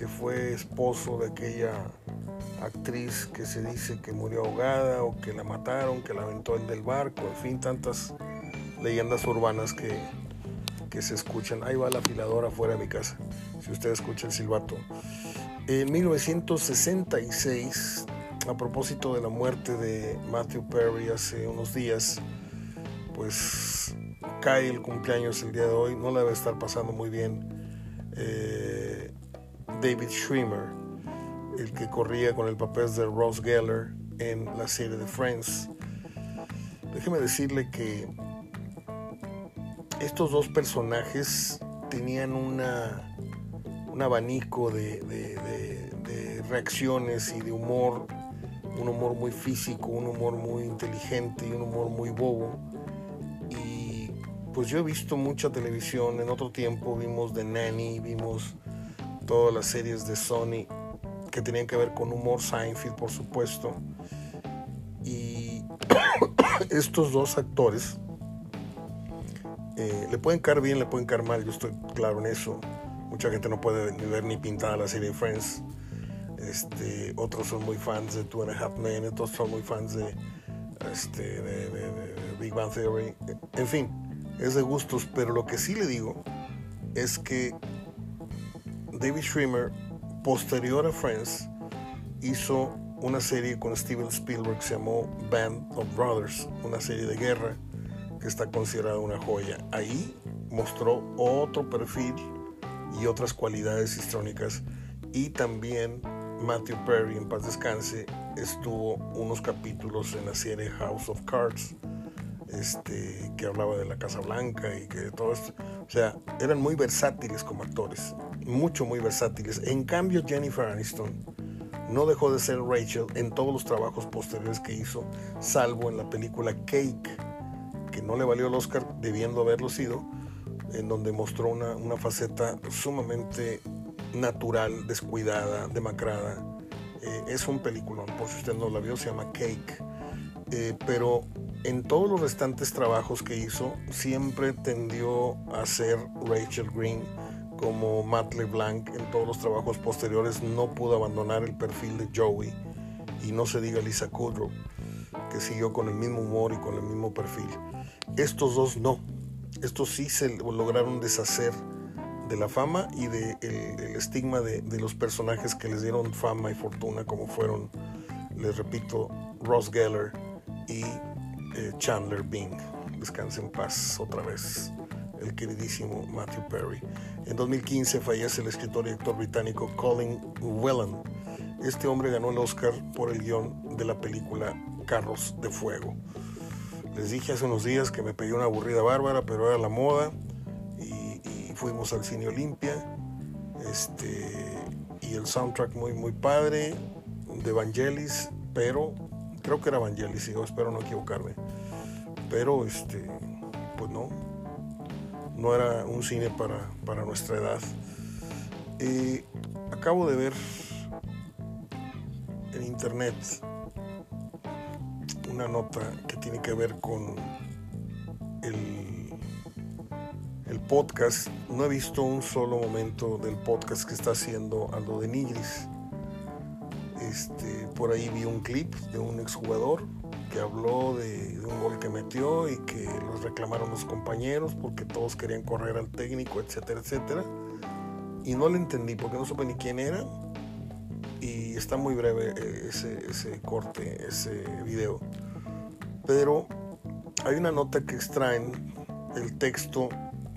A: que fue esposo de aquella actriz que se dice que murió ahogada o que la mataron, que la aventó el del barco, en fin, tantas leyendas urbanas que, que se escuchan. Ahí va la afiladora fuera de mi casa, si usted escucha el silbato. En 1966, a propósito de la muerte de Matthew Perry hace unos días, pues cae el cumpleaños el día de hoy, no le debe estar pasando muy bien. Eh, David Schwimmer, el que corría con el papel de Ross Geller en la serie de Friends. Déjeme decirle que estos dos personajes tenían una, un abanico de, reacciones y de humor, un humor muy físico, un humor muy inteligente y un humor muy bobo. Pues yo he visto mucha televisión, en otro tiempo vimos The Nanny, vimos todas las series de Sony que tenían que ver con humor, Seinfeld por supuesto. Y estos dos actores eh, le pueden caer bien, le pueden caer mal, yo estoy claro en eso. Mucha gente no puede ni ver ni pintada la serie Friends. Este, otros son muy fans de Two and a Half Men, otros son muy fans de, este, de Big Bang Theory. En fin, es de gustos, pero lo que sí le digo es que David Schwimmer, posterior a Friends, hizo una serie con Steven Spielberg que se llamó Band of Brothers, una serie de guerra que está considerada una joya. Ahí mostró otro perfil y otras cualidades histrónicas y también Matthew Perry, en paz descanse, estuvo unos capítulos en la serie House of Cards, este, que hablaba de la Casa Blanca y que todo esto. O sea, eran muy versátiles como actores, mucho, muy versátiles. En cambio, Jennifer Aniston no dejó de ser Rachel en todos los trabajos posteriores que hizo, salvo en la película Cake, que no le valió el Oscar, debiendo haberlo sido, en donde mostró una, una faceta sumamente natural, descuidada, demacrada. Eh, es un peliculón, por si usted no la vio, se llama Cake. Eh, pero en todos los restantes trabajos que hizo, siempre tendió a ser Rachel Green como Matt LeBlanc en todos los trabajos posteriores. No pudo abandonar el perfil de Joey y no se diga Lisa Kudrow, que siguió con el mismo humor y con el mismo perfil. Estos dos no. Estos sí se lograron deshacer de la fama y del de estigma de, de, los personajes que les dieron fama y fortuna, como fueron, les repito, Ross Geller y eh, Chandler Bing. Descanse en paz otra vez el queridísimo Matthew Perry. En 2015 fallece el escritor y actor británico Colin Whelan. Este hombre ganó el Oscar por el guion de la película Carros de Fuego. Les dije hace unos días que me pedí una aburrida bárbara, pero era la moda y, y fuimos al cine Olimpia. Este, y el soundtrack muy, muy padre de Vangelis, pero creo que era Vangelis, espero no equivocarme. Pero este, pues no, no era un cine para, para nuestra edad. Acabo de ver en internet una nota que tiene que ver con el, el podcast. No he visto un solo momento del podcast que está haciendo Aldo de Nigris este, por ahí vi un clip de un exjugador que habló de, un gol que metió y que los reclamaron los compañeros porque todos querían correr al técnico, etcétera, etcétera. Y no le entendí porque no supe ni quién era. Y está muy breve eh, ese, ese corte, ese video. Pero hay una nota que extraen el texto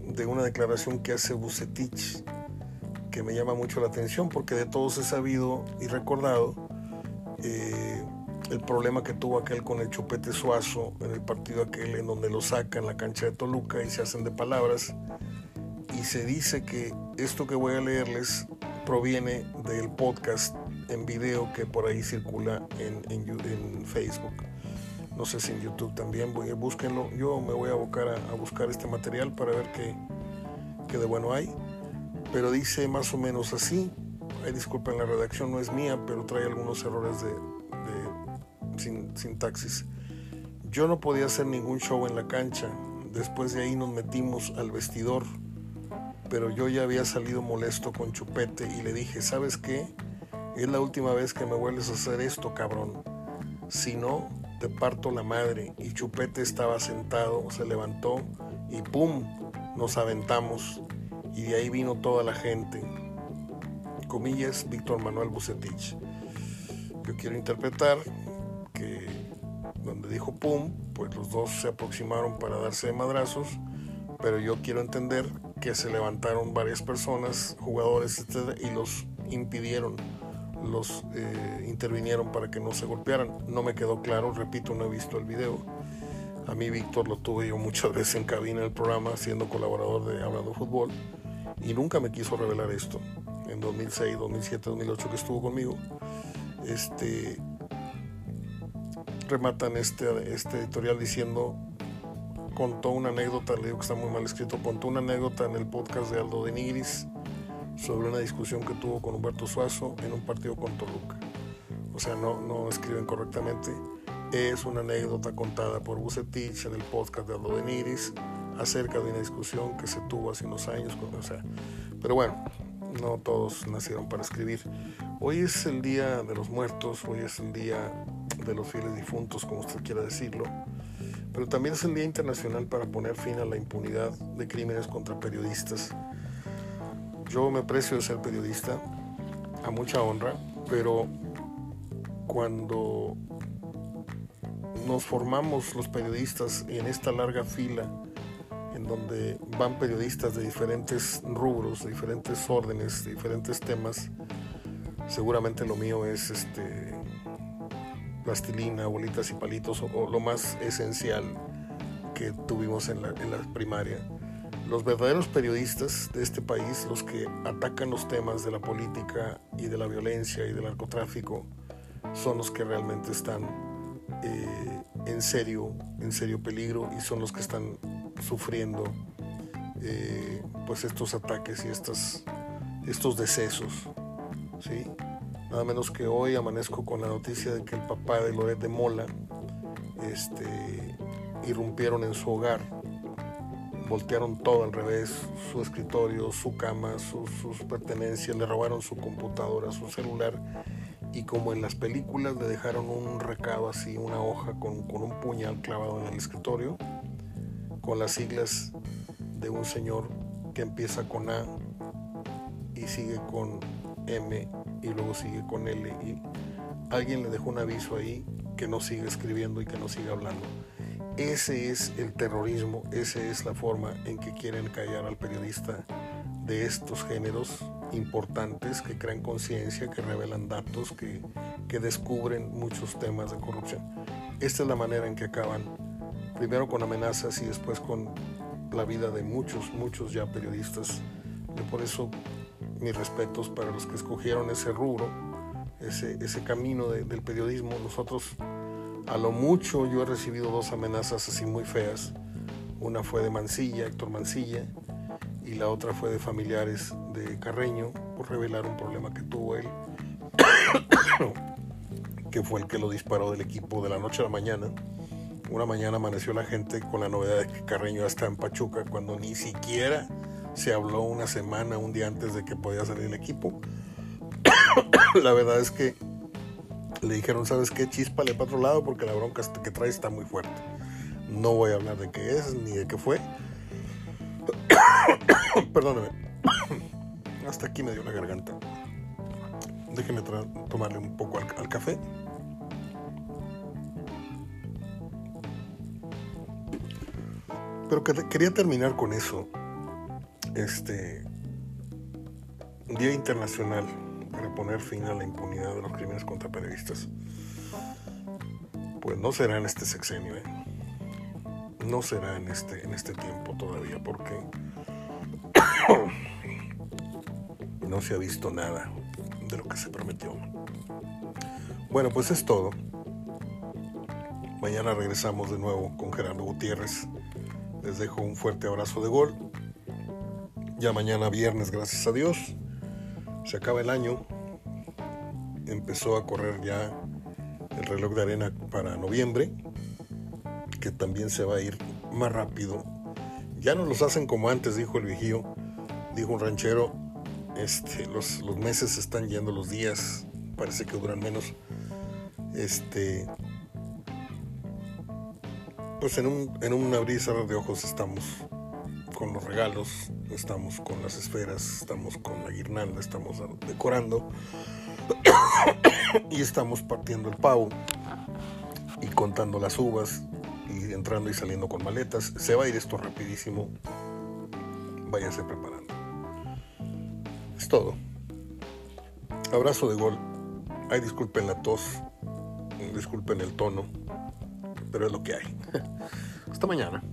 A: de una declaración que hace Bucetich que me llama mucho la atención porque de todos he sabido y recordado eh, el problema que tuvo aquel con el chupete suazo en el partido aquel en donde lo saca en la cancha de Toluca y se hacen de palabras y se dice que esto que voy a leerles proviene del podcast en video que por ahí circula en, en, Facebook no sé si en YouTube también, búsquenlo. Yo me voy a abocar a, buscar este material para ver qué, qué de bueno hay pero dice más o menos así. disculpen, la redacción no es mía, pero trae algunos errores de, sin, sintaxis. Yo no podía hacer ningún show en la cancha. Después de ahí nos metimos al vestidor. Pero yo ya había salido molesto con Chupete y le dije, ¿sabes qué? Es la última vez que me vuelves a hacer esto, cabrón. Si no, te parto la madre. Y Chupete estaba sentado, se levantó y ¡pum! Nos aventamos y de ahí vino toda la gente. Comillas, Víctor Manuel Bucetich. Yo quiero interpretar donde dijo pum, pues los dos se aproximaron para darse de madrazos, pero yo quiero entender que se levantaron varias personas, jugadores, etc., y los impidieron, los eh, intervinieron para que no se golpearan. No me quedó claro, repito, no he visto el video. A mí Víctor lo tuve yo muchas veces en cabina del programa, siendo colaborador de Hablando Fútbol y nunca me quiso revelar esto. En 2006, 2007, 2008 que estuvo conmigo, este, rematan este, este editorial diciendo, contó una anécdota, le digo que está muy mal escrito, contó una anécdota en el podcast de Aldo de Nigris sobre una discusión que tuvo con Humberto Suazo en un partido con Toluca. O sea, no, no escriben correctamente. Es una anécdota contada por Bucetich en el podcast de Aldo Beniris acerca de una discusión que se tuvo hace unos años. Con, o sea, pero bueno, no todos nacieron para escribir. Hoy es el Día de los Muertos, hoy es el Día de los Fieles Difuntos, como usted quiera decirlo, pero también es el Día Internacional para poner fin a la impunidad de crímenes contra periodistas. Yo me aprecio de ser periodista, a mucha honra, pero cuando nos formamos los periodistas en esta larga fila en donde van periodistas de diferentes rubros, de diferentes órdenes, de diferentes temas. Seguramente lo mío es este plastilina, bolitas y palitos, o, lo más esencial que tuvimos en la, en la primaria. Los verdaderos periodistas de este país, los que atacan los temas de la política y de la violencia y del narcotráfico, son los que realmente están eh, en serio, en serio peligro y son los que están sufriendo eh, pues estos ataques y estas, estos decesos. ¿sí? Nada menos que hoy amanezco con la noticia de que el papá de Loret de Mola este, irrumpieron en su hogar, voltearon todo al revés, su escritorio, su cama, sus pertenencias, le robaron su computadora, su celular y como en las películas le dejaron un recado así, una hoja con, con, un puñal clavado en el escritorio, con las siglas de un señor que empieza con A y sigue con M y luego sigue con L y alguien le dejó un aviso ahí que no sigue escribiendo y que no sigue hablando. Ese es el terrorismo, esa es la forma en que quieren callar al periodista de estos géneros importantes que crean conciencia, que revelan datos, que, que descubren muchos temas de corrupción. Esta es la manera en que acaban, primero con amenazas y después con la vida de muchos, muchos ya periodistas. Y por eso mis respetos para los que escogieron ese rubro, ese, ese camino del periodismo. Nosotros, a lo mucho, yo he recibido dos amenazas así muy feas. Una fue de Mancilla, Héctor Mancilla, y la otra fue de familiares de Carreño por revelar un problema que tuvo él, que fue el que lo disparó del equipo de la noche a la mañana. Una mañana amaneció la gente con la novedad de que Carreño ya está en Pachuca cuando ni siquiera se habló una semana, un día antes de que podía salir el equipo. la verdad es que le dijeron, ¿sabes qué? Chispale para otro lado porque la bronca que trae está muy fuerte. No voy a hablar de qué es ni de qué fue, Perdóneme. Hasta aquí me dio la garganta. Déjeme tomarle un poco al, café. Pero quería terminar con eso. Este Día Internacional para poner fin a la impunidad de los crímenes contra periodistas. Pues no será en este sexenio, ¿eh? no será en este, en este tiempo todavía porque no se ha visto nada de lo que se prometió. Bueno, pues es todo. Mañana regresamos de nuevo con Gerardo Gutiérrez. Les dejo un fuerte abrazo de gol. Ya mañana viernes, gracias a Dios. Se acaba el año. Empezó a correr ya el reloj de arena para noviembre que también se va a ir más rápido. Ya no los hacen como antes, dijo el vigío, dijo un ranchero, este, los, meses se están yendo, los días parece que duran menos. Este, pues en un, en un abrir de ojos estamos con los regalos, estamos con las esferas, estamos con la guirnalda, estamos decorando y estamos partiendo el pavo y contando las uvas y entrando y saliendo con maletas. Se va a ir esto rapidísimo. Váyase preparando. Es todo. Abrazo de gol. Ay, disculpen la tos. Disculpen el tono. Pero es lo que hay. Hasta mañana.